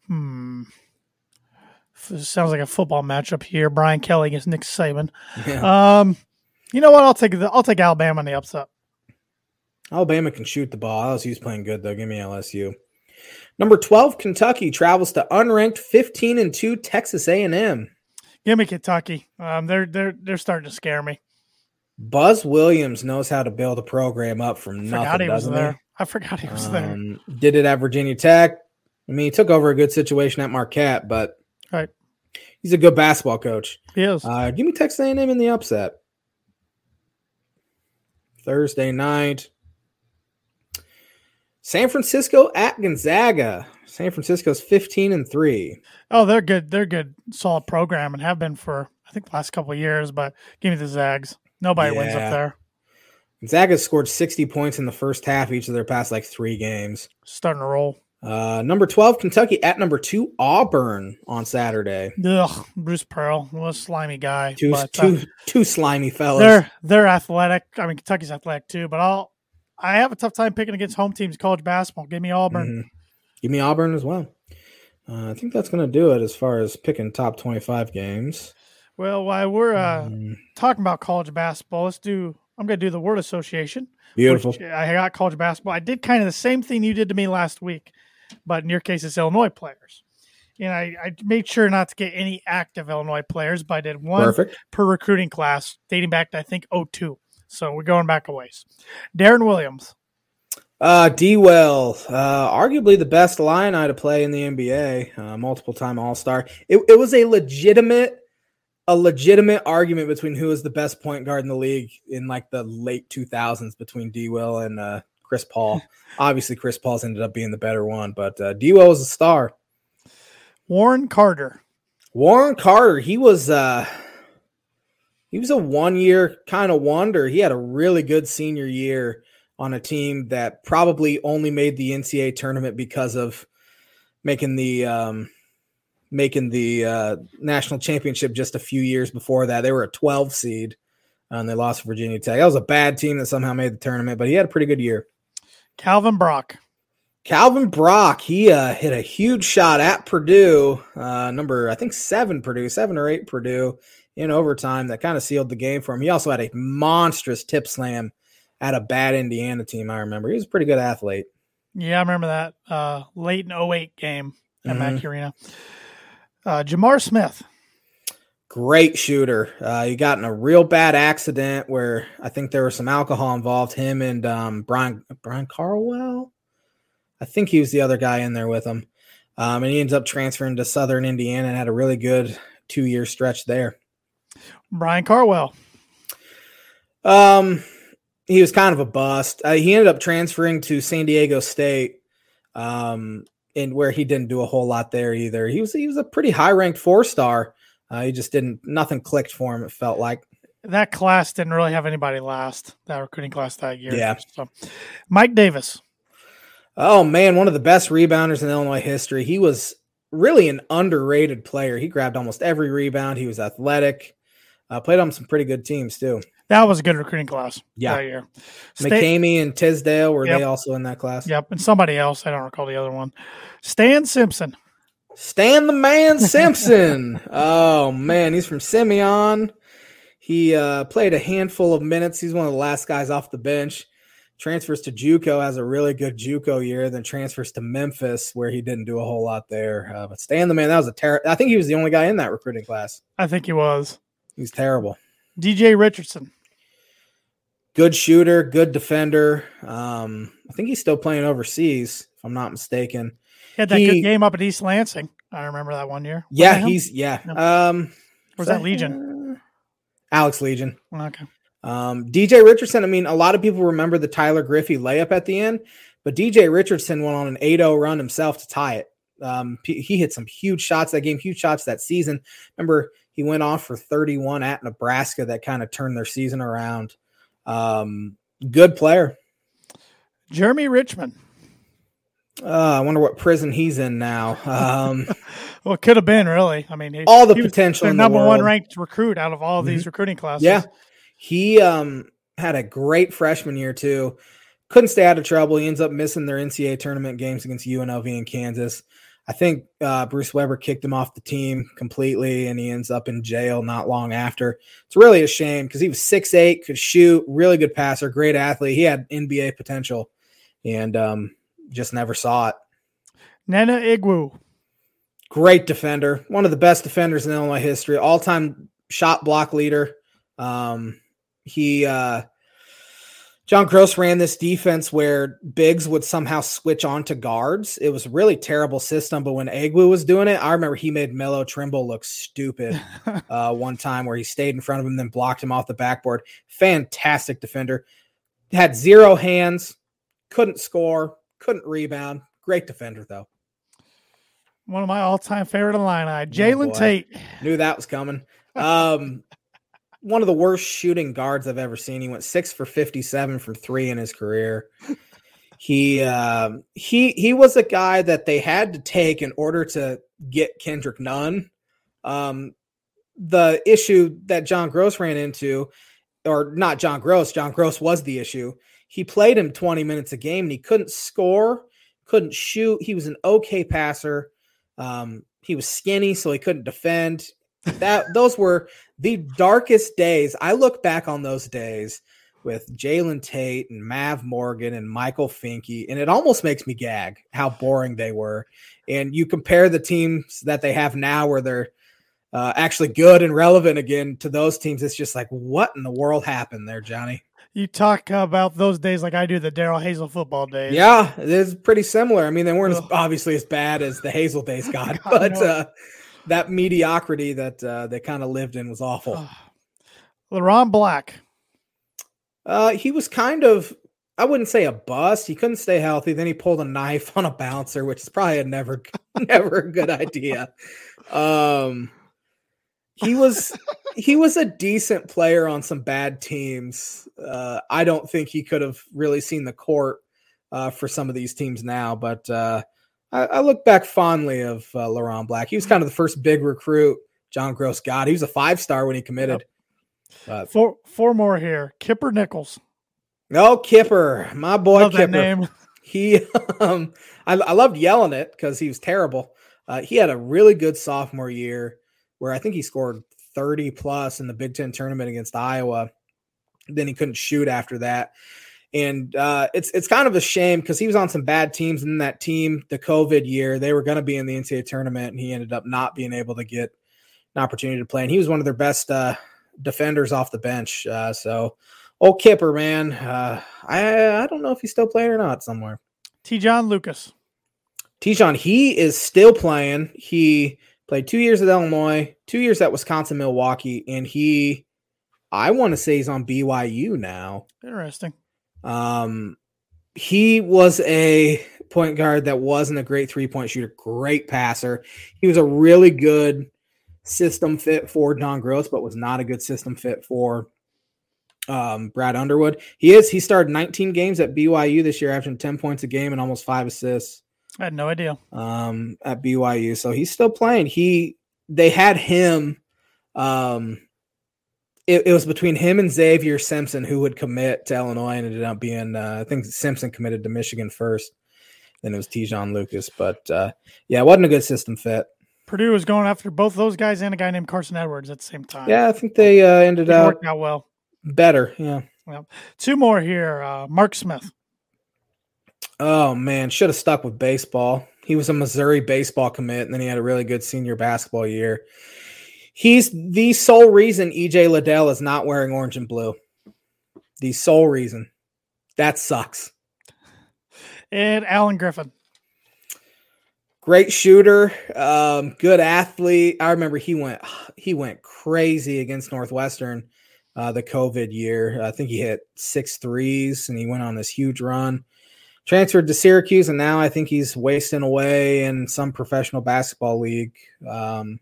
Hmm. Sounds like a football matchup here. Brian Kelly against Nick Saban. Yeah. Um, you know what? I'll take the I'll take Alabama in the upset. Alabama can shoot the ball. LSU's playing good though. Give me LSU. Number 12 Kentucky travels to unranked 15 and 2 Texas A&M. Give me Kentucky. Um, they're they're they're starting to scare me. Buzz Williams knows how to build a program up from Forgot nothing, he was doesn't there. he? I forgot he was there. Um, did it at Virginia Tech. I mean, he took over a good situation at Marquette, but Right. he's a good basketball coach. He is. Uh, give me Texas A&M in the upset. Thursday night. San Francisco at Gonzaga. San Francisco's 15 and 3. oh, they're good. They're good, solid program and have been for I think the last couple of years. But give me the Zags. Nobody wins up there. Gonzaga scored 60 points in the first half each of their past like three games. Starting to roll. Uh, number 12, Kentucky at number two, Auburn on Saturday. Ugh, Bruce Pearl, what a slimy guy. Two, but, two, uh, two slimy fellas. they're they're athletic. I mean, Kentucky's athletic too, but I'll I have a tough time picking against home teams college basketball. Give me Auburn. Mhm. Give me Auburn as well. Uh, I think that's going to do it as far as picking top 25 games. Well, while we're uh, Mm, talking about college basketball, let's do. I'm going to do the word association. beautiful. I got college basketball. I did kind of the same thing you did to me last week, but in your case, it's Illinois players. And I, I made sure not to get any active Illinois players, but I did one Perfect. per recruiting class dating back to, I think, 02. So we're going back a ways. Deron Williams. Uh, D Well, uh, arguably the best Illini to play in the NBA, uh, multiple time All Star. It, it was a legitimate, a legitimate argument between who is the best point guard in the league in like the late 2000s between D Will and uh, Chris Paul. Obviously, Chris Paul's ended up being the better one, but uh, D Will was a star. Warren Carter. Warren Carter, he was uh he was a one year kind of wonder. He had a really good senior year on a team that probably only made the NCAA tournament because of making the um making the uh national championship just a few years before that. They were a 12 seed uh, and they lost Virginia Tech. That was a bad team that somehow made the tournament, but he had a pretty good year. Calvin Brock. Calvin Brock, he uh, hit a huge shot at Purdue, uh, number I think seven Purdue, seven or eight Purdue in overtime. That kind of sealed the game for him. He also had a monstrous tip slam at a bad Indiana team. I remember he was a pretty good athlete. Yeah, I remember that uh, late in 08 game at Mhm. Mackey Arena. Uh, Jamar Smith. Great shooter. Uh, he got in a real bad accident where I think there was some alcohol involved. Him and um, Brian Brian Carwell. I think he was the other guy in there with him. Um, and he ends up transferring to Southern Indiana and had a really good two year stretch there. Brian Carwell. Um, he was kind of a bust. Uh, he ended up transferring to San Diego State, um, and where he didn't do a whole lot there either. He was he was a pretty high ranked four star. Uh, he just didn't nothing clicked for him. It felt like That class didn't really have anybody last, that recruiting class that year. Yeah. So, Mike Davis. oh man, one of the best rebounders in Illinois history. He was really an underrated player. He grabbed almost every rebound. He was athletic. Uh, played on some pretty good teams too. That was a good recruiting class Yeah. that year. Sta- McCamey and Tisdale were Yep. they also in that class? Yep, and somebody else. I don't recall the other one. Stan Simpson. Stan the Man Simpson. oh man, he's from Simeon. He uh, played a handful of minutes. He's one of the last guys off the bench. Transfers to JUCO, has a really good JUCO year. Then transfers to Memphis, where he didn't do a whole lot there. Uh, but Stan the Man, that was a terrible. I think he was the only guy in that recruiting class. I think he was. He's terrible. DJ Richardson. Good shooter, good defender. Um, I think he's still playing overseas, if I'm not mistaken. He had that He- good game up at East Lansing. I remember that one year. Was Yeah, he's yeah. No. Um, was that Legion? Alex Legion. Okay. Um, DJ Richardson, I mean, a lot of people remember the Tyler Griffey layup at the end, but DJ Richardson went on an 8 0 run himself to tie it. Um, he hit some huge shots that game, huge shots that season. Remember, he went off for 31 at Nebraska that kind of turned their season around. Um, good player. Jeremy Richmond. Uh, I wonder what prison he's in now. Um, Well, it could have been really. I mean, he, all the was potential in the number one. Mm-hmm. ranked recruit out of all of these recruiting classes. Yeah. He um had a great freshman year too. Couldn't stay out of trouble. He ends up missing their NCAA tournament games against UNLV in Kansas. I think uh, Bruce Weber kicked him off the team completely, and he ends up in jail not long after. It's really a shame because he was six eight, could shoot, really good passer, great athlete. He had NBA potential, and um, just never saw it. Nnanna Egwu. Great defender, one of the best defenders in Illinois history, all time shot block leader. Um, he uh, John Groce ran this defense where bigs would somehow switch on to guards. It was a really terrible system, but when Egwu was doing it, I remember he made Melo Trimble look stupid uh, one time where he stayed in front of him, then blocked him off the backboard. Fantastic defender. Had zero hands, couldn't score, couldn't rebound. Great defender though. One of my all-time favorite Illini, Jaylon Oh. Tate. Knew that was coming. Um, one of the worst shooting guards I've ever seen. He went six for 57 from three in his career. He um, he he was a guy that they had to take in order to get Kendrick Nunn. Um, the issue that John Groce ran into, or not John Groce, John Groce was the issue. He played him 20 minutes a game and he couldn't score, couldn't shoot. He was an okay passer. Um, he was skinny, so he couldn't defend. That those were the darkest days. I look back on those days with Jaylon Tate and Mav Morgan and Michael Finke, and it almost makes me gag how boring they were. And you compare the teams that they have now, where they're uh, actually good and relevant again, to those teams. It's just like, what in the world happened there, Johnny? You talk about those days like I do the Darrell Hazell football days. Yeah, it is pretty similar. I mean, they weren't as, obviously as bad as the Hazell days got, but uh, that mediocrity that uh, they kind of lived in was awful. LeRon Black. Uh, he was kind of, I wouldn't say a bust. He couldn't stay healthy. Then he pulled a knife on a bouncer, which is probably a never, never a good idea. Um, he was he was a decent player on some bad teams. Uh, I don't think he could have really seen the court uh, for some of these teams now, but uh, I, I, look back fondly of uh, LeRon Black. He was kind of the first big recruit John Groce got. He was a five star when he committed. Yep. But, four four more here. Kipper Nichols. No, Kipper, my boy Love Kipper. name. He, um, I, I loved yelling it because he was terrible. Uh, he had a really good sophomore year where I think he scored 30 plus in the Big Ten tournament against Iowa. Then he couldn't shoot after that. And uh, it's it's kind of a shame because he was on some bad teams in that team. The COVID year, they were going to be in the NCAA tournament, and he ended up not being able to get an opportunity to play. And he was one of their best uh, defenders off the bench. Uh, so, old Kipper, man, uh, I I don't know if he's still playing or not somewhere. Te'Jon Lucas. Te'Jon, he is still playing. He played two years at Illinois, two years at Wisconsin, Milwaukee, and he, I want to say he's on BYU now. Interesting. Um, he was a point guard that wasn't a great three point shooter, great passer. He was a really good system fit for John Groce, but was not a good system fit for um, Brad Underwood. He is. He started 19 games at BYU this year, averaging 10 points a game and almost five assists. I had no idea. Um, at BYU, so he's still playing. He they had him. Um, it, it, was between him and Xavier Simpson who would commit to Illinois, and ended up being uh, I think Simpson committed to Michigan first. Then it was Te'Jon Lucas, but uh, yeah, it wasn't a good system fit. Purdue was going after both those guys and a guy named Carsen Edwards at the same time. Yeah, I think they uh, ended up worked out well. Better, yeah. Well, two more here. Uh, Mark Smith. Oh man, should have stuck with baseball. He was a Missouri baseball commit, and then he had a really good senior basketball year. He's the sole reason EJ Liddell is not wearing orange and blue. The sole reason. That sucks. And Alan Griffin. Great shooter, um, good athlete. I remember he went he went crazy against Northwestern uh, the COVID year. I think he hit six threes and he went on this huge run transferred to Syracuse, and now I think he's wasting away in some professional basketball league. Um,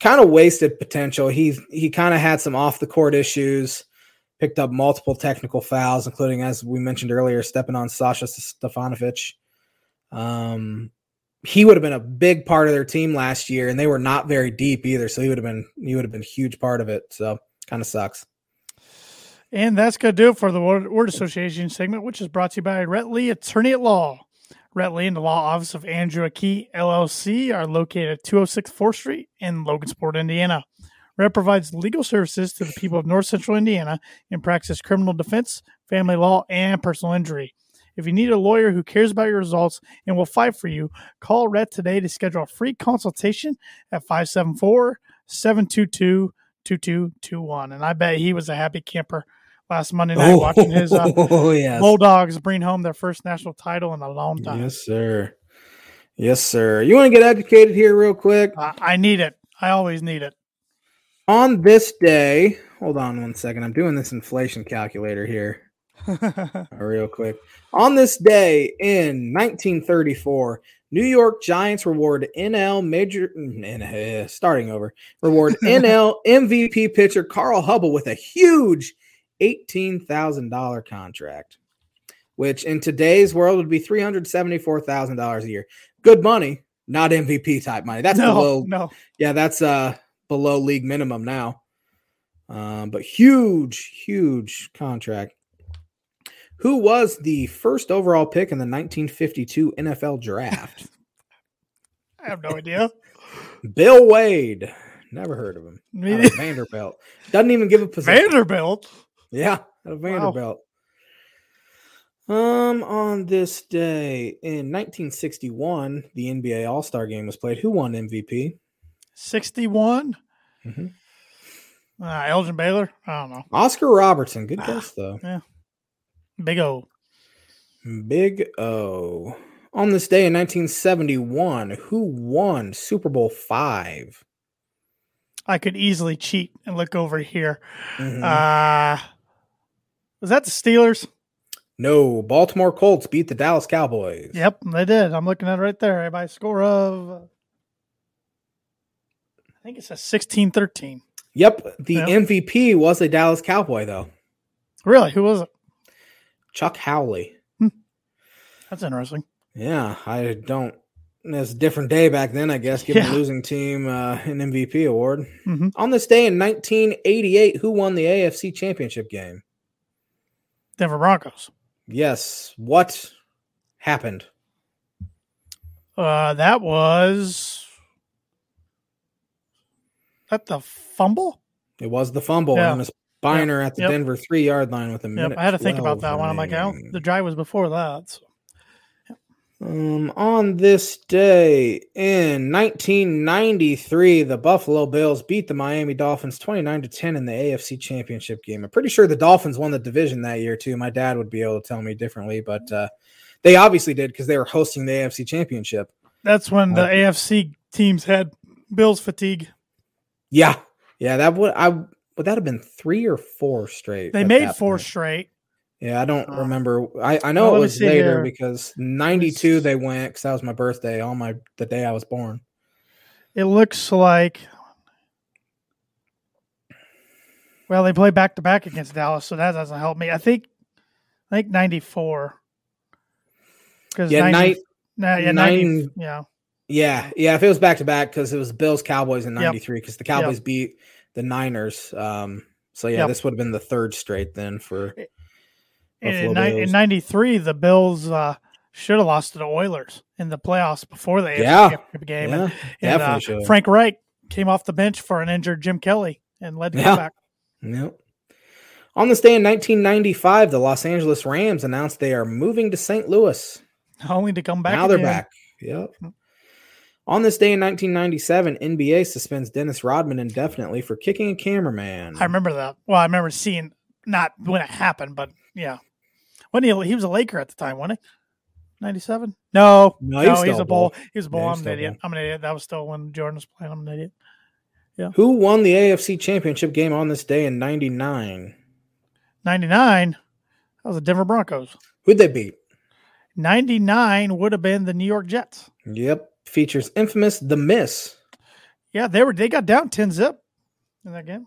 kind of wasted potential. He he kind of had some off the court issues, picked up multiple technical fouls, including as we mentioned earlier, stepping on Sasha Stefanovic. Um, he would have been a big part of their team last year, and they were not very deep either. So he would have been he would have been a huge part of it. So kind of sucks. And that's going to do it for the Word Association segment, which is brought to you by Rhett Lee, attorney at law. Rhett Lee and the law office of Andrew Key LLC are located at 206 4th Street in Logansport, Indiana. Rhett provides legal services to the people of North Central Indiana and practices criminal defense, family law, and personal injury. If you need a lawyer who cares about your results and will fight for you, call Rhett today to schedule a free consultation at 574 722 2221. And I bet he was a happy camper last Monday night oh, watching his uh, oh, yes. Bulldogs bring home their first national title in a long time. Yes, sir. Yes, sir. You want to get educated here, real quick? Uh, I need it. I always need it. On this day, hold on one second. I'm doing this inflation calculator here. real quick. On this day in 1934, New York Giants reward NL major uh, starting over reward NL MVP pitcher Carl Hubbell with a huge $18,000 contract. which in today's world would be three hundred seventy-four thousand dollars a year. Good money, not MVP type money. That's no, below. no. Yeah, that's uh below league minimum now. Um, but huge, huge contract. Who was the first overall pick in the 1952 NFL draft? I have no idea. Bill Wade. Never heard of him. Me Out of neither. Vanderbilt. Doesn't even give a position. Vanderbilt. Yeah, of Vanderbilt. Um, on this day in 1961, the NBA All Star Game was played. Who won MVP? 61. Mhm. Uh, Elgin Baylor. I don't know. Oscar Robertson. Good Ah. guess though. Big O. Big O. On this day in 1971, who won Super Bowl five? I could easily cheat and look over here. Mhm. Uh was that the Steelers? no, Baltimore Colts beat the Dallas Cowboys. Yep, they did. I'm looking at it right there by a score of I think it says 16-13. Yep. The Yep. MVP was a Dallas Cowboy though. Really? Who was it? Chuck Howley. That's interesting. Yeah, I don't. It's a different day back then, I guess, giving Yeah. the losing team uh, an MVP award. hmm On this day in 1988, who won the AFC Championship game? Denver Broncos. Yes. What happened? Uh that was that the fumble? It was the fumble. Yeah. Earnest Byner at the Yep. Denver three yard line with a Yep, minute. I had to think about that one. I'm like, oh, remaining. the drive was before that. so. Um, on this day in 1993, the Buffalo Bills beat the Miami Dolphins 29 to 10 in the AFC Championship game. I'm pretty sure the Dolphins won the division that year too. My dad would be able to tell me differently, but uh, they obviously did because they were hosting the AFC Championship. That's when the Uh, AFC teams had Bills fatigue. Yeah, yeah, that would I would that have been three or four straight? They made four point? straight. Yeah, I don't Uh, remember. I, I know well, it was later here. because 92 they went because that was my birthday on my the day I was born. It looks like. Well, they play back to back against Dallas, so that doesn't help me. I think, I think ninety four. Because Yeah, 90, night nah, yeah, 90, nine- yeah, Yeah, yeah. If it was back to back, because it was Bills Cowboys in '93, because the Cowboys beat the Niners. Um, so yeah, Yep. this would have been the third straight then for. In, ni- in '93, the Bills uh, should have lost to the Oilers in the playoffs before the Yeah. Championship game. Yeah, and, and, uh. Frank Reich came off the bench for an injured Jim Kelly and led the Yeah. comeback. Yep. On this day in 1995, the Los Angeles Rams announced they are moving to St. Louis. Only to come back. now they're back. Yep. On this day in 1997, NBA suspends Dennis Rodman indefinitely for kicking a cameraman. I remember that. Well, I remember seeing not when it happened, but yeah. When he he was a Laker at the time, wasn't he? Ninety seven? No, No, no, he was he's a a bull. Bull. He was a bull. Yeah, I'm an idiot. Bull. I'm an idiot. That was still when Jordan was playing. I'm an idiot. Yeah. Who won the AFC Championship game on this day in 99? Ninety nine. That was the Denver Broncos. Who'd they beat? Ninety nine would have been the New York Jets. Yep. Features infamous The Miss. Yeah, they were. They got down ten zip in that game.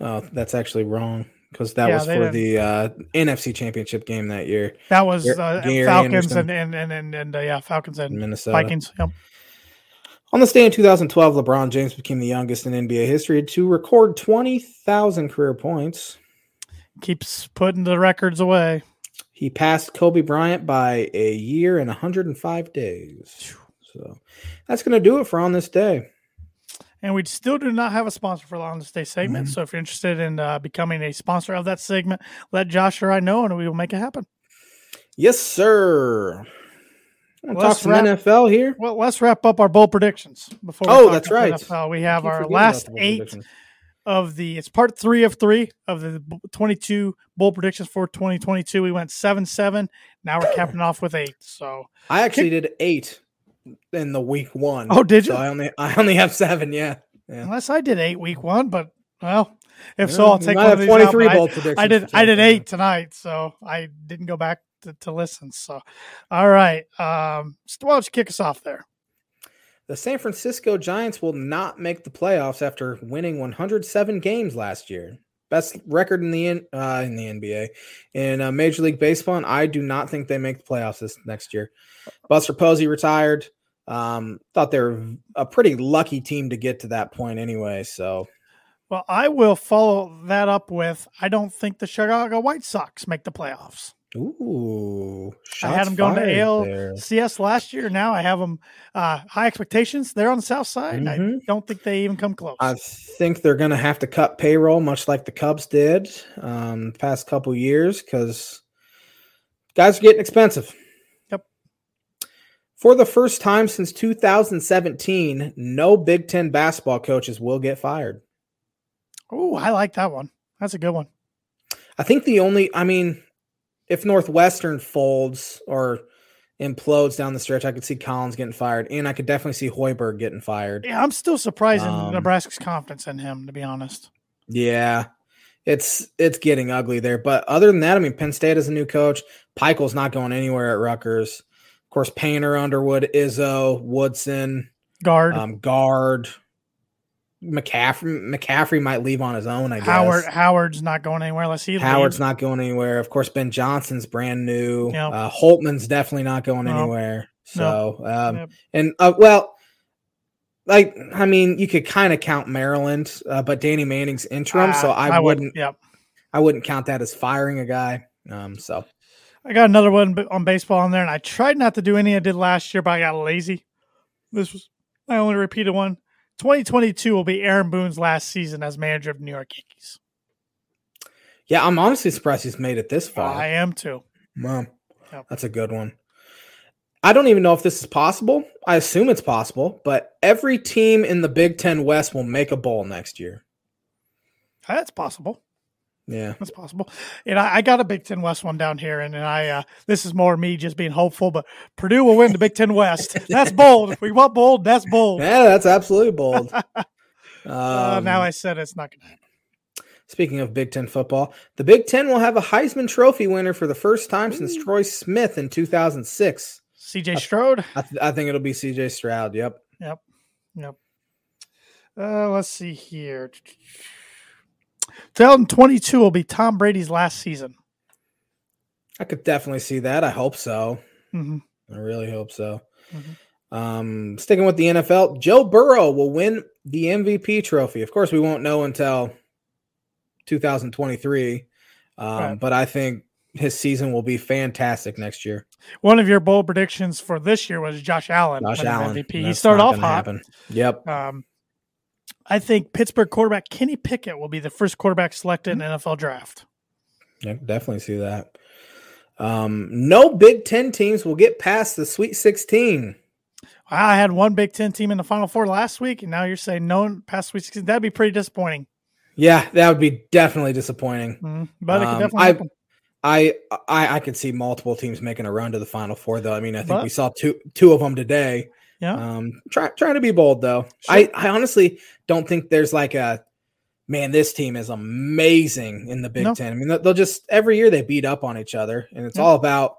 Oh, that's actually wrong because that Yeah, was for didn't- the uh, NFC Championship game that year That was uh, Falcons and and and and, and uh, yeah, Falcons and Minnesota. Vikings. Yep. On this day in 2012, LeBron James became the youngest in NBA history to record 20,000 career points. Keeps putting the records away. He passed Kobe Bryant by a year and 105 days. So that's going to do it for on this day. And we still do not have a sponsor for the On This Day segment. Mhm. So if you're interested in uh, becoming a sponsor of that segment, let Josh or I know and we will make it happen. Yes, sir. To talk some wrap- NFL here? Well, let's wrap up our bowl predictions before. we Oh, that's right. NFL. We have our last about the bowl eight of the. It's part three of three of the 22 bowl predictions for 2022. We went seven seven. Now we're capping off with eight. So I actually did eight in the week one. Oh, did you? So I only I only have seven. Yeah. Yeah. unless I did eight week one, but well, if so, I'll take one of 23 but I- bowl predictions. I did. I did eight tonight, so I didn't go back to, to listen. So, all right. Um, so why don't you kick us off there? The San Francisco Giants will not make the playoffs after winning 107 games last year. Best record in the in, uh, in the NBA in uh, Major League Baseball, and I do not think they make the playoffs this next year. Buster Posey retired. Um, thought they were a pretty lucky team to get to that point anyway. So, well, I will follow that up with I don't think the Chicago White Sox make the playoffs. Ooh, I had them going to. ALCS last year. Now I have them uh, high expectations. They're on the south side. I Mhm. don't think they even come close. I think they're going to have to cut payroll, much like the Cubs did um, the past couple years, because guys are getting expensive. Yep. For the first time since 2017, no Big Ten basketball coaches will get fired. oh, I like that one. That's a good one. I think the only, I mean, if Northwestern folds or implodes down the stretch, I could see Collins getting fired, and I could definitely see Hoiberg getting fired. Yeah, I'm still surprised in Um, Nebraska's confidence in him, to be honest. Yeah, it's it's getting ugly there. But other than that, I mean, Penn State is a new coach. Pikiell's not going anywhere at Rutgers. Of course, Painter, Underwood, Izzo, Woodson, Gard um, Gard. McCaffery McCaffery might leave on his own. I guess Howard Howard's not going anywhere unless he Howard's leaves. not going anywhere. Of course, Ben Johnson's brand new. Yep. Uh, Holtmann's definitely not going No. anywhere. So, um, Yep. and uh, well, like I mean, you could kind of count Maryland, uh, but Danny Manning's interim, so Uh, I, would- wouldn't. Yep. I wouldn't count that as firing a guy. Um, so I got another one on baseball on there, and I tried not to do any I did last year, but I got lazy. This was my only repeated one. 2022 will be Aaron Boone's last season as manager of the New York Yankees. yeah, I'm honestly surprised he's made it this far. I am too. Wow, Yep. that's a good one. I don't even know if this is possible. I assume it's possible, but every team in the Big Ten West will make a bowl next year. That's possible. Yeah. That's possible. And I, I got a Big Ten West one down here, and, and I uh, this is more me just being hopeful, but Purdue will win the Big Ten West. That's bold. If we want bold, that's bold. Yeah, that's absolutely bold. uh, Um, now I said it's not going to happen. Speaking of Big Ten football, the Big Ten will have a Heisman Trophy winner for the first time since Troy Smith in 2006. CJ Stroud. I, th- I think it'll be CJ Stroud. Yep. Yep. Yep. Uh, let's see here. 2022 will be Tom Brady's last season. I could definitely see that. I hope so. hmm I really hope so. Mhm. Um, sticking with the NFL, Joe Burrow will win the MVP trophy. Of course, we won't know until 2023, um, Right. but I think his season will be fantastic next year. One of your bold predictions for this year was Josh Allen. Josh Allen. MVP. He started off hot. happen. Yep. Um, I think Pittsburgh quarterback Kenny Pickett will be the first quarterback selected in the NFL draft. I definitely see that. Um, no Big Ten teams will get past the Sweet 16. I had one Big Ten team in the Final Four last week, and now you're saying no past Sweet 16. That'd be pretty disappointing. Yeah, that would be definitely disappointing. Mhm. But it could Um, definitely I-. I, I I could see multiple teams making a run to the Final Four, though. I mean, I think But- we saw two two of them today. Yeah. Um, try trying to be bold though. Sure. I I honestly don't think there's like a man. This team is amazing in the Big No. Ten. I mean, they'll- just every year they beat up on each other, and it's Yeah. all about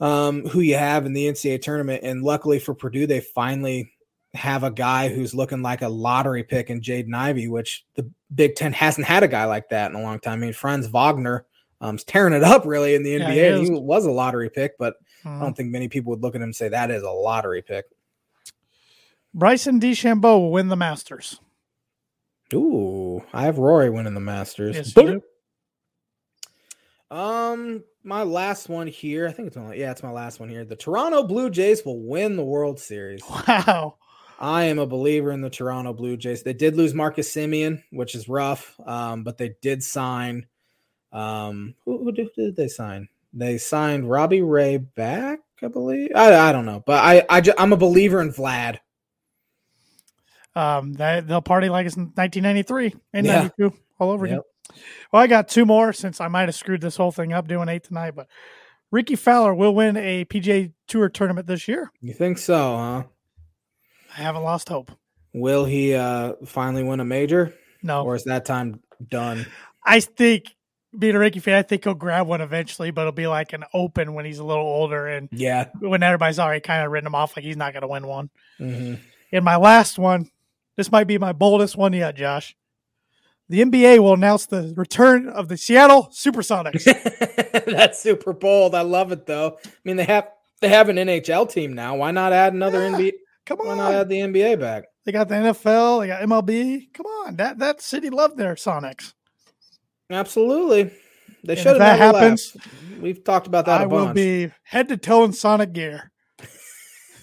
um who you have in the NCAA tournament. And luckily for Purdue, they finally have a guy who's looking like a lottery pick in Jaden Ivey, which the Big Ten hasn't had a guy like that in a long time. I mean, Franz Wagner um, is tearing it up really in the Yeah, NBA. he he was a lottery pick, but I Mhm. don't think many people would look at him and say that is a lottery pick. Bryson DeChambeau will win the Masters. Ooh, I have Rory winning the Masters. Yes. Um, my last one here. I think it's my yeah, it's my last one here. The Toronto Blue Jays will win the World Series. Wow. I am a believer in the Toronto Blue Jays. They did lose Marcus Semien, which is rough. Um, but they did sign. Um, who, who did, who did they sign? They signed Robbie Ray back, I believe. I, I don't know, but I, I I'm a believer in Vlad. Um, they, they'll party like it's 1993 and Yeah. 92 all over Yep. again. Well, I got two more since I might have screwed this whole thing up doing eight tonight, but Rickie Fowler will win a PGA Tour tournament this year. You think so, huh? I haven't lost hope. Will he uh finally win a major, No, or is that time done? I think being a Rickie fan, I think he'll grab one eventually, but it'll be like an open when he's a little older and Yeah. when everybody's already kind of written him off like he's not going to win one. hmm And my last one, this might be my boldest one yet, Josh. the NBA will announce the return of the Seattle Supersonics. That's super bold. I love it though. I mean, they have they have an NHL team now. Why not add another Yeah, NBA? Come Why on. not add the NBA back? They got the NFL, they got MLB. Come on. That that city loved their Sonics. Absolutely. They should if have that happens, left. We've talked about that I a will be head to toe in Sonic gear.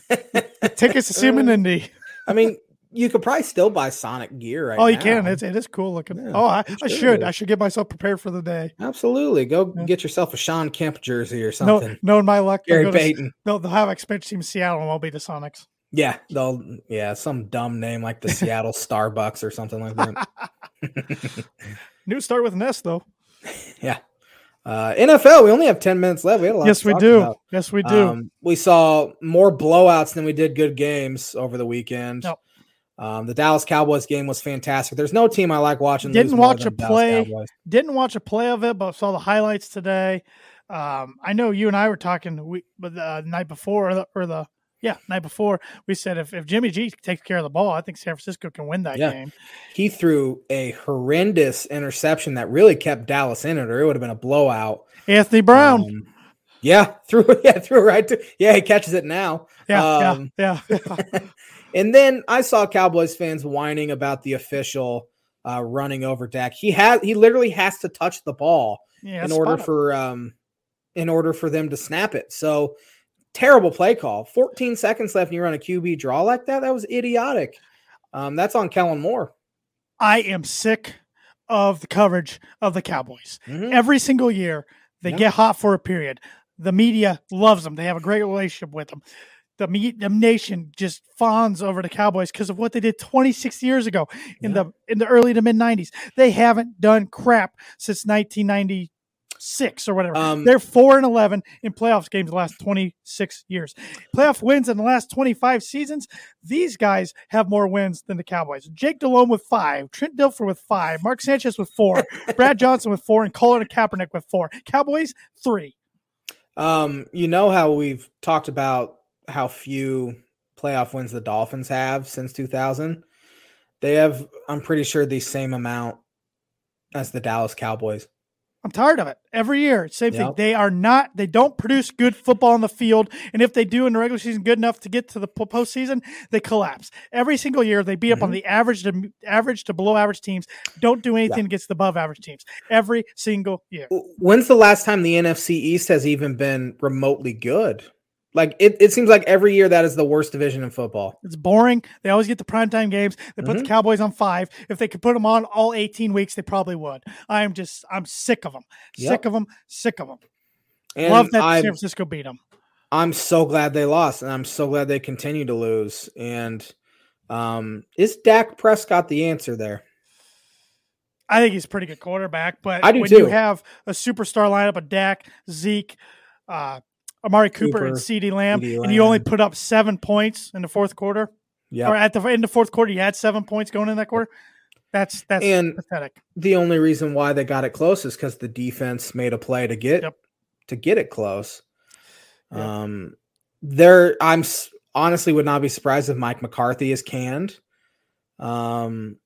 Tickets to see him in Indy. I mean, you could probably still buy Sonic gear right oh, you now. can. It's, it is cool looking. Yeah, oh, I, I should. I should get myself prepared for the day. Absolutely. Go Yeah. get yourself a Shawn Kemp jersey or something. No, knowing my luck, they'll, Gary to, Payton. they'll, they'll have expansion team Seattle and I'll be the Sonics. Yeah, they'll yeah, some dumb name like the Seattle Starbucks or something like that. New start with an S though. yeah. Uh, NFL, we only have 10 minutes left. We had a lot Yes, we do. about. Yes, we do. Um, we saw more blowouts than we did good games over the weekend. Um, the Dallas Cowboys game was fantastic. There's no team I like watching. Didn't watch a play. Didn't watch a play of it, but saw the highlights today. Um, I know you and I were talking the week, but the night before, or the, or the yeah night before, we said if, if Jimmy G takes care of the ball, I think San Francisco can win that Yeah. game. He threw a horrendous interception that really kept Dallas in it, or it would have been a blowout. Anthony Brown, Um, yeah, threw yeah, threw it right to yeah, he catches it now. yeah, um, yeah, yeah. And then I saw Cowboys fans whining about the official uh, running over Dak. He has he literally has to touch the ball yeah in order for um in order for them to snap it. So terrible play call. 14 seconds left and you run a QB draw like that. That was idiotic. Um, that's on Kellen Moore. I am sick of the coverage of the Cowboys. Mhm. Every single year, they Yeah. get hot for a period. The media loves them. They have a great relationship with them. The, me- the nation just fawns over the Cowboys because of what they did 26 years ago in Yeah. the in the early to mid 90s. They haven't done crap since 1996 or whatever. Um, They're 4 and 11 in playoffs games the last 26 years. Playoff wins in the last 25 seasons. These guys have more wins than the Cowboys. Jake Delhomme with five, Trent Dilfer with five, Mark Sanchez with four, Brad Johnson with four, and Colin Kaepernick with four. Cowboys, three. Um, you know how we've talked about how few playoff wins the Dolphins have since 2000. They have, I'm pretty sure, the same amount as the Dallas Cowboys. I'm tired of it. Every year, same thing. They are not. They don't produce good football on the field, and if they do in the regular season, good enough to get to the po- postseason, they collapse. Every single year, they beat up on Mhm. the average to average to below average teams. Don't do anything against the above average teams. Every single year. When's the last time the NFC East has even been remotely good? Like it, it seems like every year that is the worst division in football. It's boring. They always get the primetime games. They put the Mhm. Cowboys on five. If they could put them on all 18 weeks, they probably would. I'm just, I'm sick of them. Yep. Sick of them. Sick of them. And Love that I'm, San Francisco beat them. I'm so glad they lost, and I'm so glad they continue to lose. And um, is Dak Prescott the answer there? I think he's a pretty good quarterback, but I do when you too. have a superstar lineup of Dak, Zeke, uh, Amari Cooper, and Cooper, CeeDee Lamb, and you only put up seven points in the fourth quarter, Yeah. or at the end of fourth quarter, you had seven points going in that quarter. That's that's And pathetic. the only reason why they got it close is because the defense made a play to get Yep. to get it close. Yep. Um, there, I'm honestly would not be surprised if Mike McCarthy is canned. Um,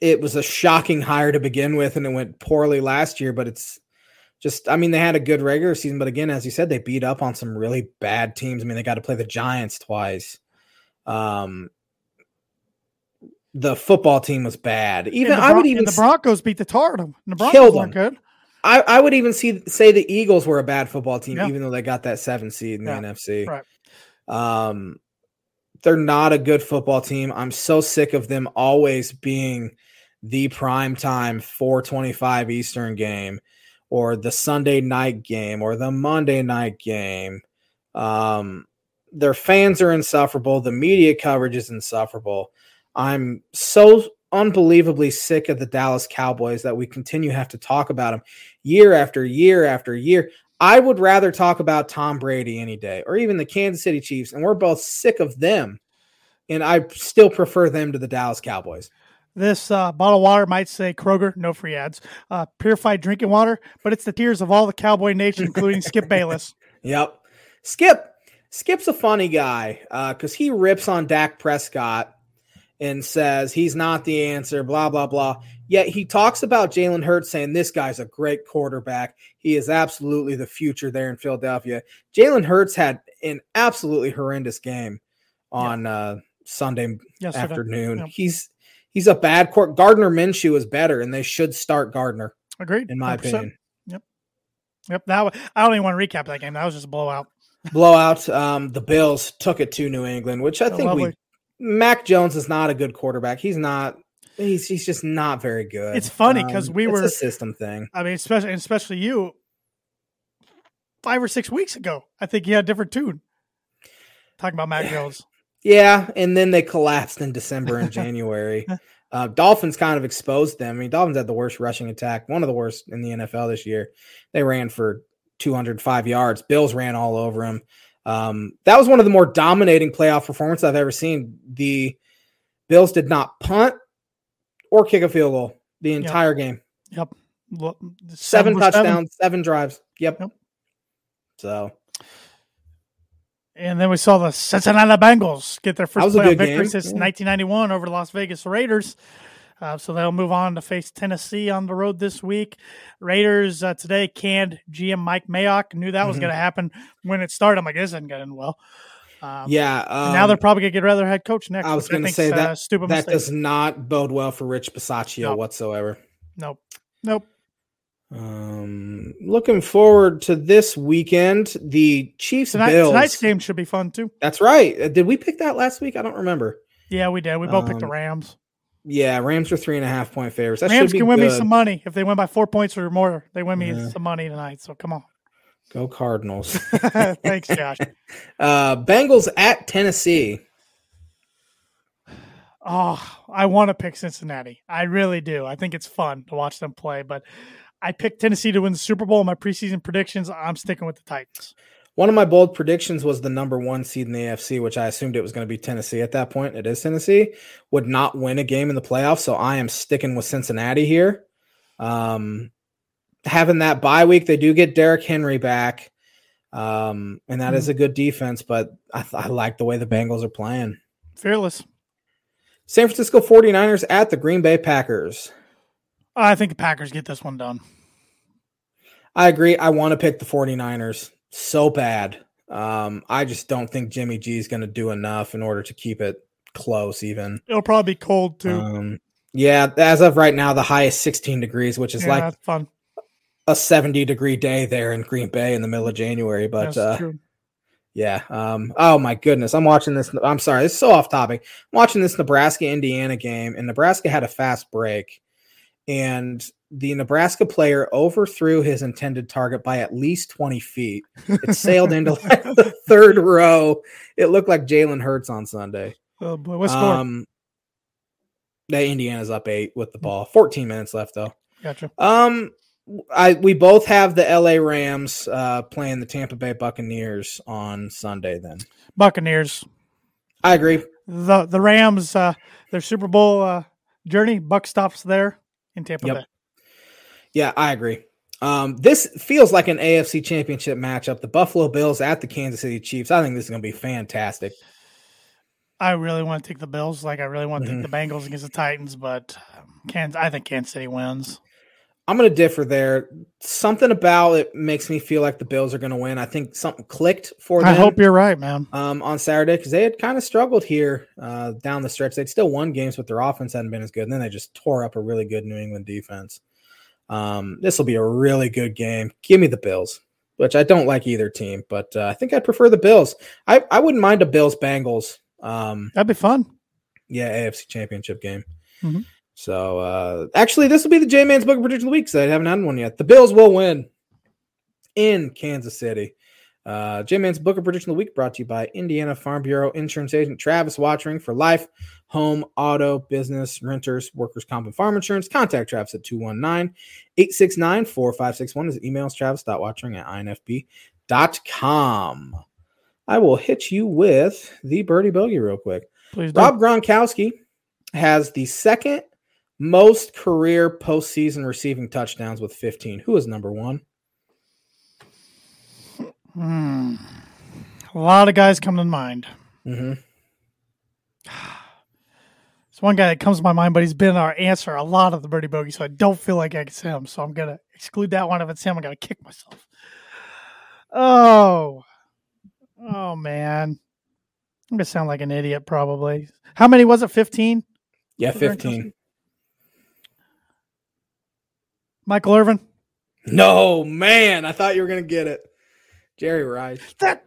it was a shocking hire to begin with, and it went poorly last year. But it's just, I mean, they had a good regular season, but again, as you said, they beat up on some really bad teams. I mean, they got to play the Giants twice. Um, the football team was bad. Even the I would even the Broncos beat the tar them. The Broncos Killed weren't good. I, I would even see say the Eagles were a bad football team, Yeah. even though they got that seven seed in the Yeah, NFC. right. Um, they're not a good football team. I'm so sick of them always being the prime time 425 Eastern game or the Sunday night game or the Monday night game. Um, their fans are insufferable. The media coverage is insufferable. I'm so unbelievably sick of the Dallas Cowboys that we continue have to talk about them year after year after year. I would rather talk about Tom Brady any day or even the Kansas City Chiefs, and we're both sick of them. And I still prefer them to the Dallas Cowboys. This uh, bottle of water might say Kroger, no free ads, uh, purified drinking water, but it's the tears of all the Cowboy Nation, including Skip Bayless. Yep. Skip. Skip's a funny guy because he rips on Dak Prescott and says he's not the answer, blah, blah, blah. Yet he talks about Jalen Hurts saying this guy's a great quarterback. He is absolutely the future there in Philadelphia. Jalen Hurts had an absolutely horrendous game on yeah. uh, Sunday Yesterday. afternoon. Yeah. He's he's a bad court. Gardner Minshew is better, and they should start Gardner. Agreed. In my 100%. opinion. Yep. Yep. That I don't even want to recap that game. That was just a blowout. Blowout. Um, the Bills took it to New England, which I think lovely. we Mac Jones is not a good quarterback. He's not. He's he's just not very good. It's funny because um, we were a system thing. I mean, especially especially you. Five or six weeks ago, I think you had a different tune. Talking about Mac Jones. Yeah, and then they collapsed in December and January. Uh, Dolphins kind of exposed them. I mean, Dolphins had the worst rushing attack, one of the worst in the NFL this year. They ran for 205 yards. Bills ran all over them. Um, that was one of the more dominating playoff performances I've ever seen. The Bills did not punt or kick a field goal the entire yep. game. Yep. Well, seven, seven touchdowns, seven. seven. drives. Yep. yep. So. And then we saw the Cincinnati Bengals get their first playoff victory game. since yeah. 1991 over the Las Vegas Raiders. Uh, so they'll move on to face Tennessee on the road this week. Raiders uh, today canned GM Mike Mayock. Knew that mm-hmm. was going to happen when it started. I'm like, this isn't going well. Um, yeah. Um, now they're probably going to get rather head coach next. I was going to say that uh, stupid that mistake. does not bode well for Rich Bisaccia nope. whatsoever. Nope. Nope. Um, looking forward to this weekend. The Chiefs Tonight, Bills. Tonight's game should be fun too. That's right. Uh, did we pick that last week? I don't remember. Yeah, we did. We both um, picked the um, Rams. Yeah, Rams are three and a half point favorites. That Rams can win good. me some money if they win by four points or more. They win me yeah. some money tonight. So come on. Go Cardinals. Thanks, Josh. uh, Bengals at Tennessee. Oh, I want to pick Cincinnati. I really do. I think it's fun to watch them play, but I picked Tennessee to win the Super Bowl. My preseason predictions, I'm sticking with the Titans. One of my bold predictions was the number one seed in the AFC, which I assumed it was going to be Tennessee at that point. It is Tennessee, would not win a game in the playoffs. So I am sticking with Cincinnati here. Um, having that bye week, they do get Derrick Henry back. Um, and that mm. is a good defense, but I, I like the way the Bengals are playing. Fearless. San Francisco 49ers at the Green Bay Packers. I think the Packers get this one done. I agree. I want to pick the 49ers so bad. Um, I just don't think Jimmy G is going to do enough in order to keep it close. Even it'll probably be cold too. Um, yeah, as of right now, the high is 16 degrees, which is yeah, like fun. A 70 degree day there in Green Bay in the middle of January. But uh, yeah, um, oh my goodness, I'm watching this. I'm sorry, it's so off topic. I'm watching this Nebraska Indiana game, and Nebraska had a fast break, and the Nebraska player overthrew his intended target by at least 20 feet. It sailed into like the third row. It looked like Jalen Hurts on Sunday. Oh boy, what's score? Um, the Indiana's up eight with the ball. 14 minutes left though. Gotcha. Um, I we both have the LA Rams uh, playing the Tampa Bay Buccaneers on Sunday. Then Buccaneers. I agree. The the Rams, uh, their Super Bowl uh, journey, Buck stops there in Tampa yep. Bay. Yeah, I agree. Um, this feels like an AFC championship matchup. The Buffalo Bills at the Kansas City Chiefs. I think this is going to be fantastic. I really want to take the Bills. Like I really want to mm-hmm. take the Bengals against the Titans, but um, Kansas, I think Kansas City wins. I'm going to differ there. Something about it makes me feel like the Bills are going to win. I think something clicked for them. I hope you're right, man. Um, on Saturday because they had kind of struggled here uh, down the stretch. They'd still won games, but their offense hadn't been as good. And then they just tore up a really good New England defense. Um, this will be a really good game. Give me the Bills, which I don't like either team, but uh, I think I'd prefer the Bills. I, I wouldn't mind a Bills Bengals. Um, That'd be fun. Yeah, AFC Championship game. Mm-hmm. So uh, actually, this will be the J Man's Book It Prediction of the Week because I haven't had one yet. The Bills will win in Kansas City. Uh, J Man's Book It Prediction of the Week brought to you by Indiana Farm Bureau insurance agent Travis Wottring for life, home, auto, business, renters, workers' comp, and farm insurance. Contact Travis at 219 869 4561. His email is travis.wottring at infb.com. I will hit you with the birdie bogey real quick. Please Rob Gronkowski has the second most career postseason receiving touchdowns with 15. Who is number one? Hmm. A lot of guys come to mind. Mm-hmm. It's one guy that comes to my mind, but he's been our answer a lot of the birdie bogey, so I don't feel like it's him. So I'm gonna exclude that one. If it's him, I'm gonna kick myself. Oh, oh man, I'm gonna sound like an idiot probably. How many was it? Fifteen. Yeah, fifteen. Michael Irvin. No man, I thought you were gonna get it. Jerry Rice. That,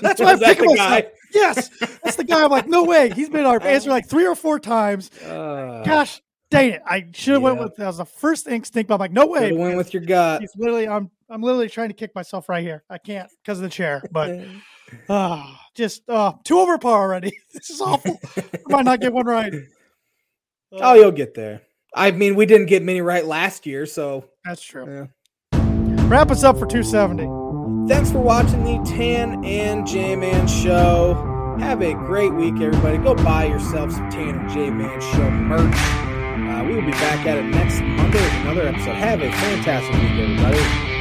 that's why I'm that picking the myself. guy? Yes, that's the guy. I'm like, no way. He's been our answer like three or four times. Uh, Gosh, dang it! I should have went with that was the first instinct. But I'm like, no way. could've went with your gut. He's literally, I'm, I'm literally trying to kick myself right here. I can't because of the chair. But ah, just uh, two over par already. this is awful. I might not get one right. oh, you'll get there. I mean, we didn't get many right last year, so That's true. yeah. Wrap us up for 270. Thanks for watching the Tan and J Man show. Have a great week, everybody. Go buy yourself some Tan and J Man show merch. Uh, we will be back at it next Monday with another episode. Have a fantastic week, everybody.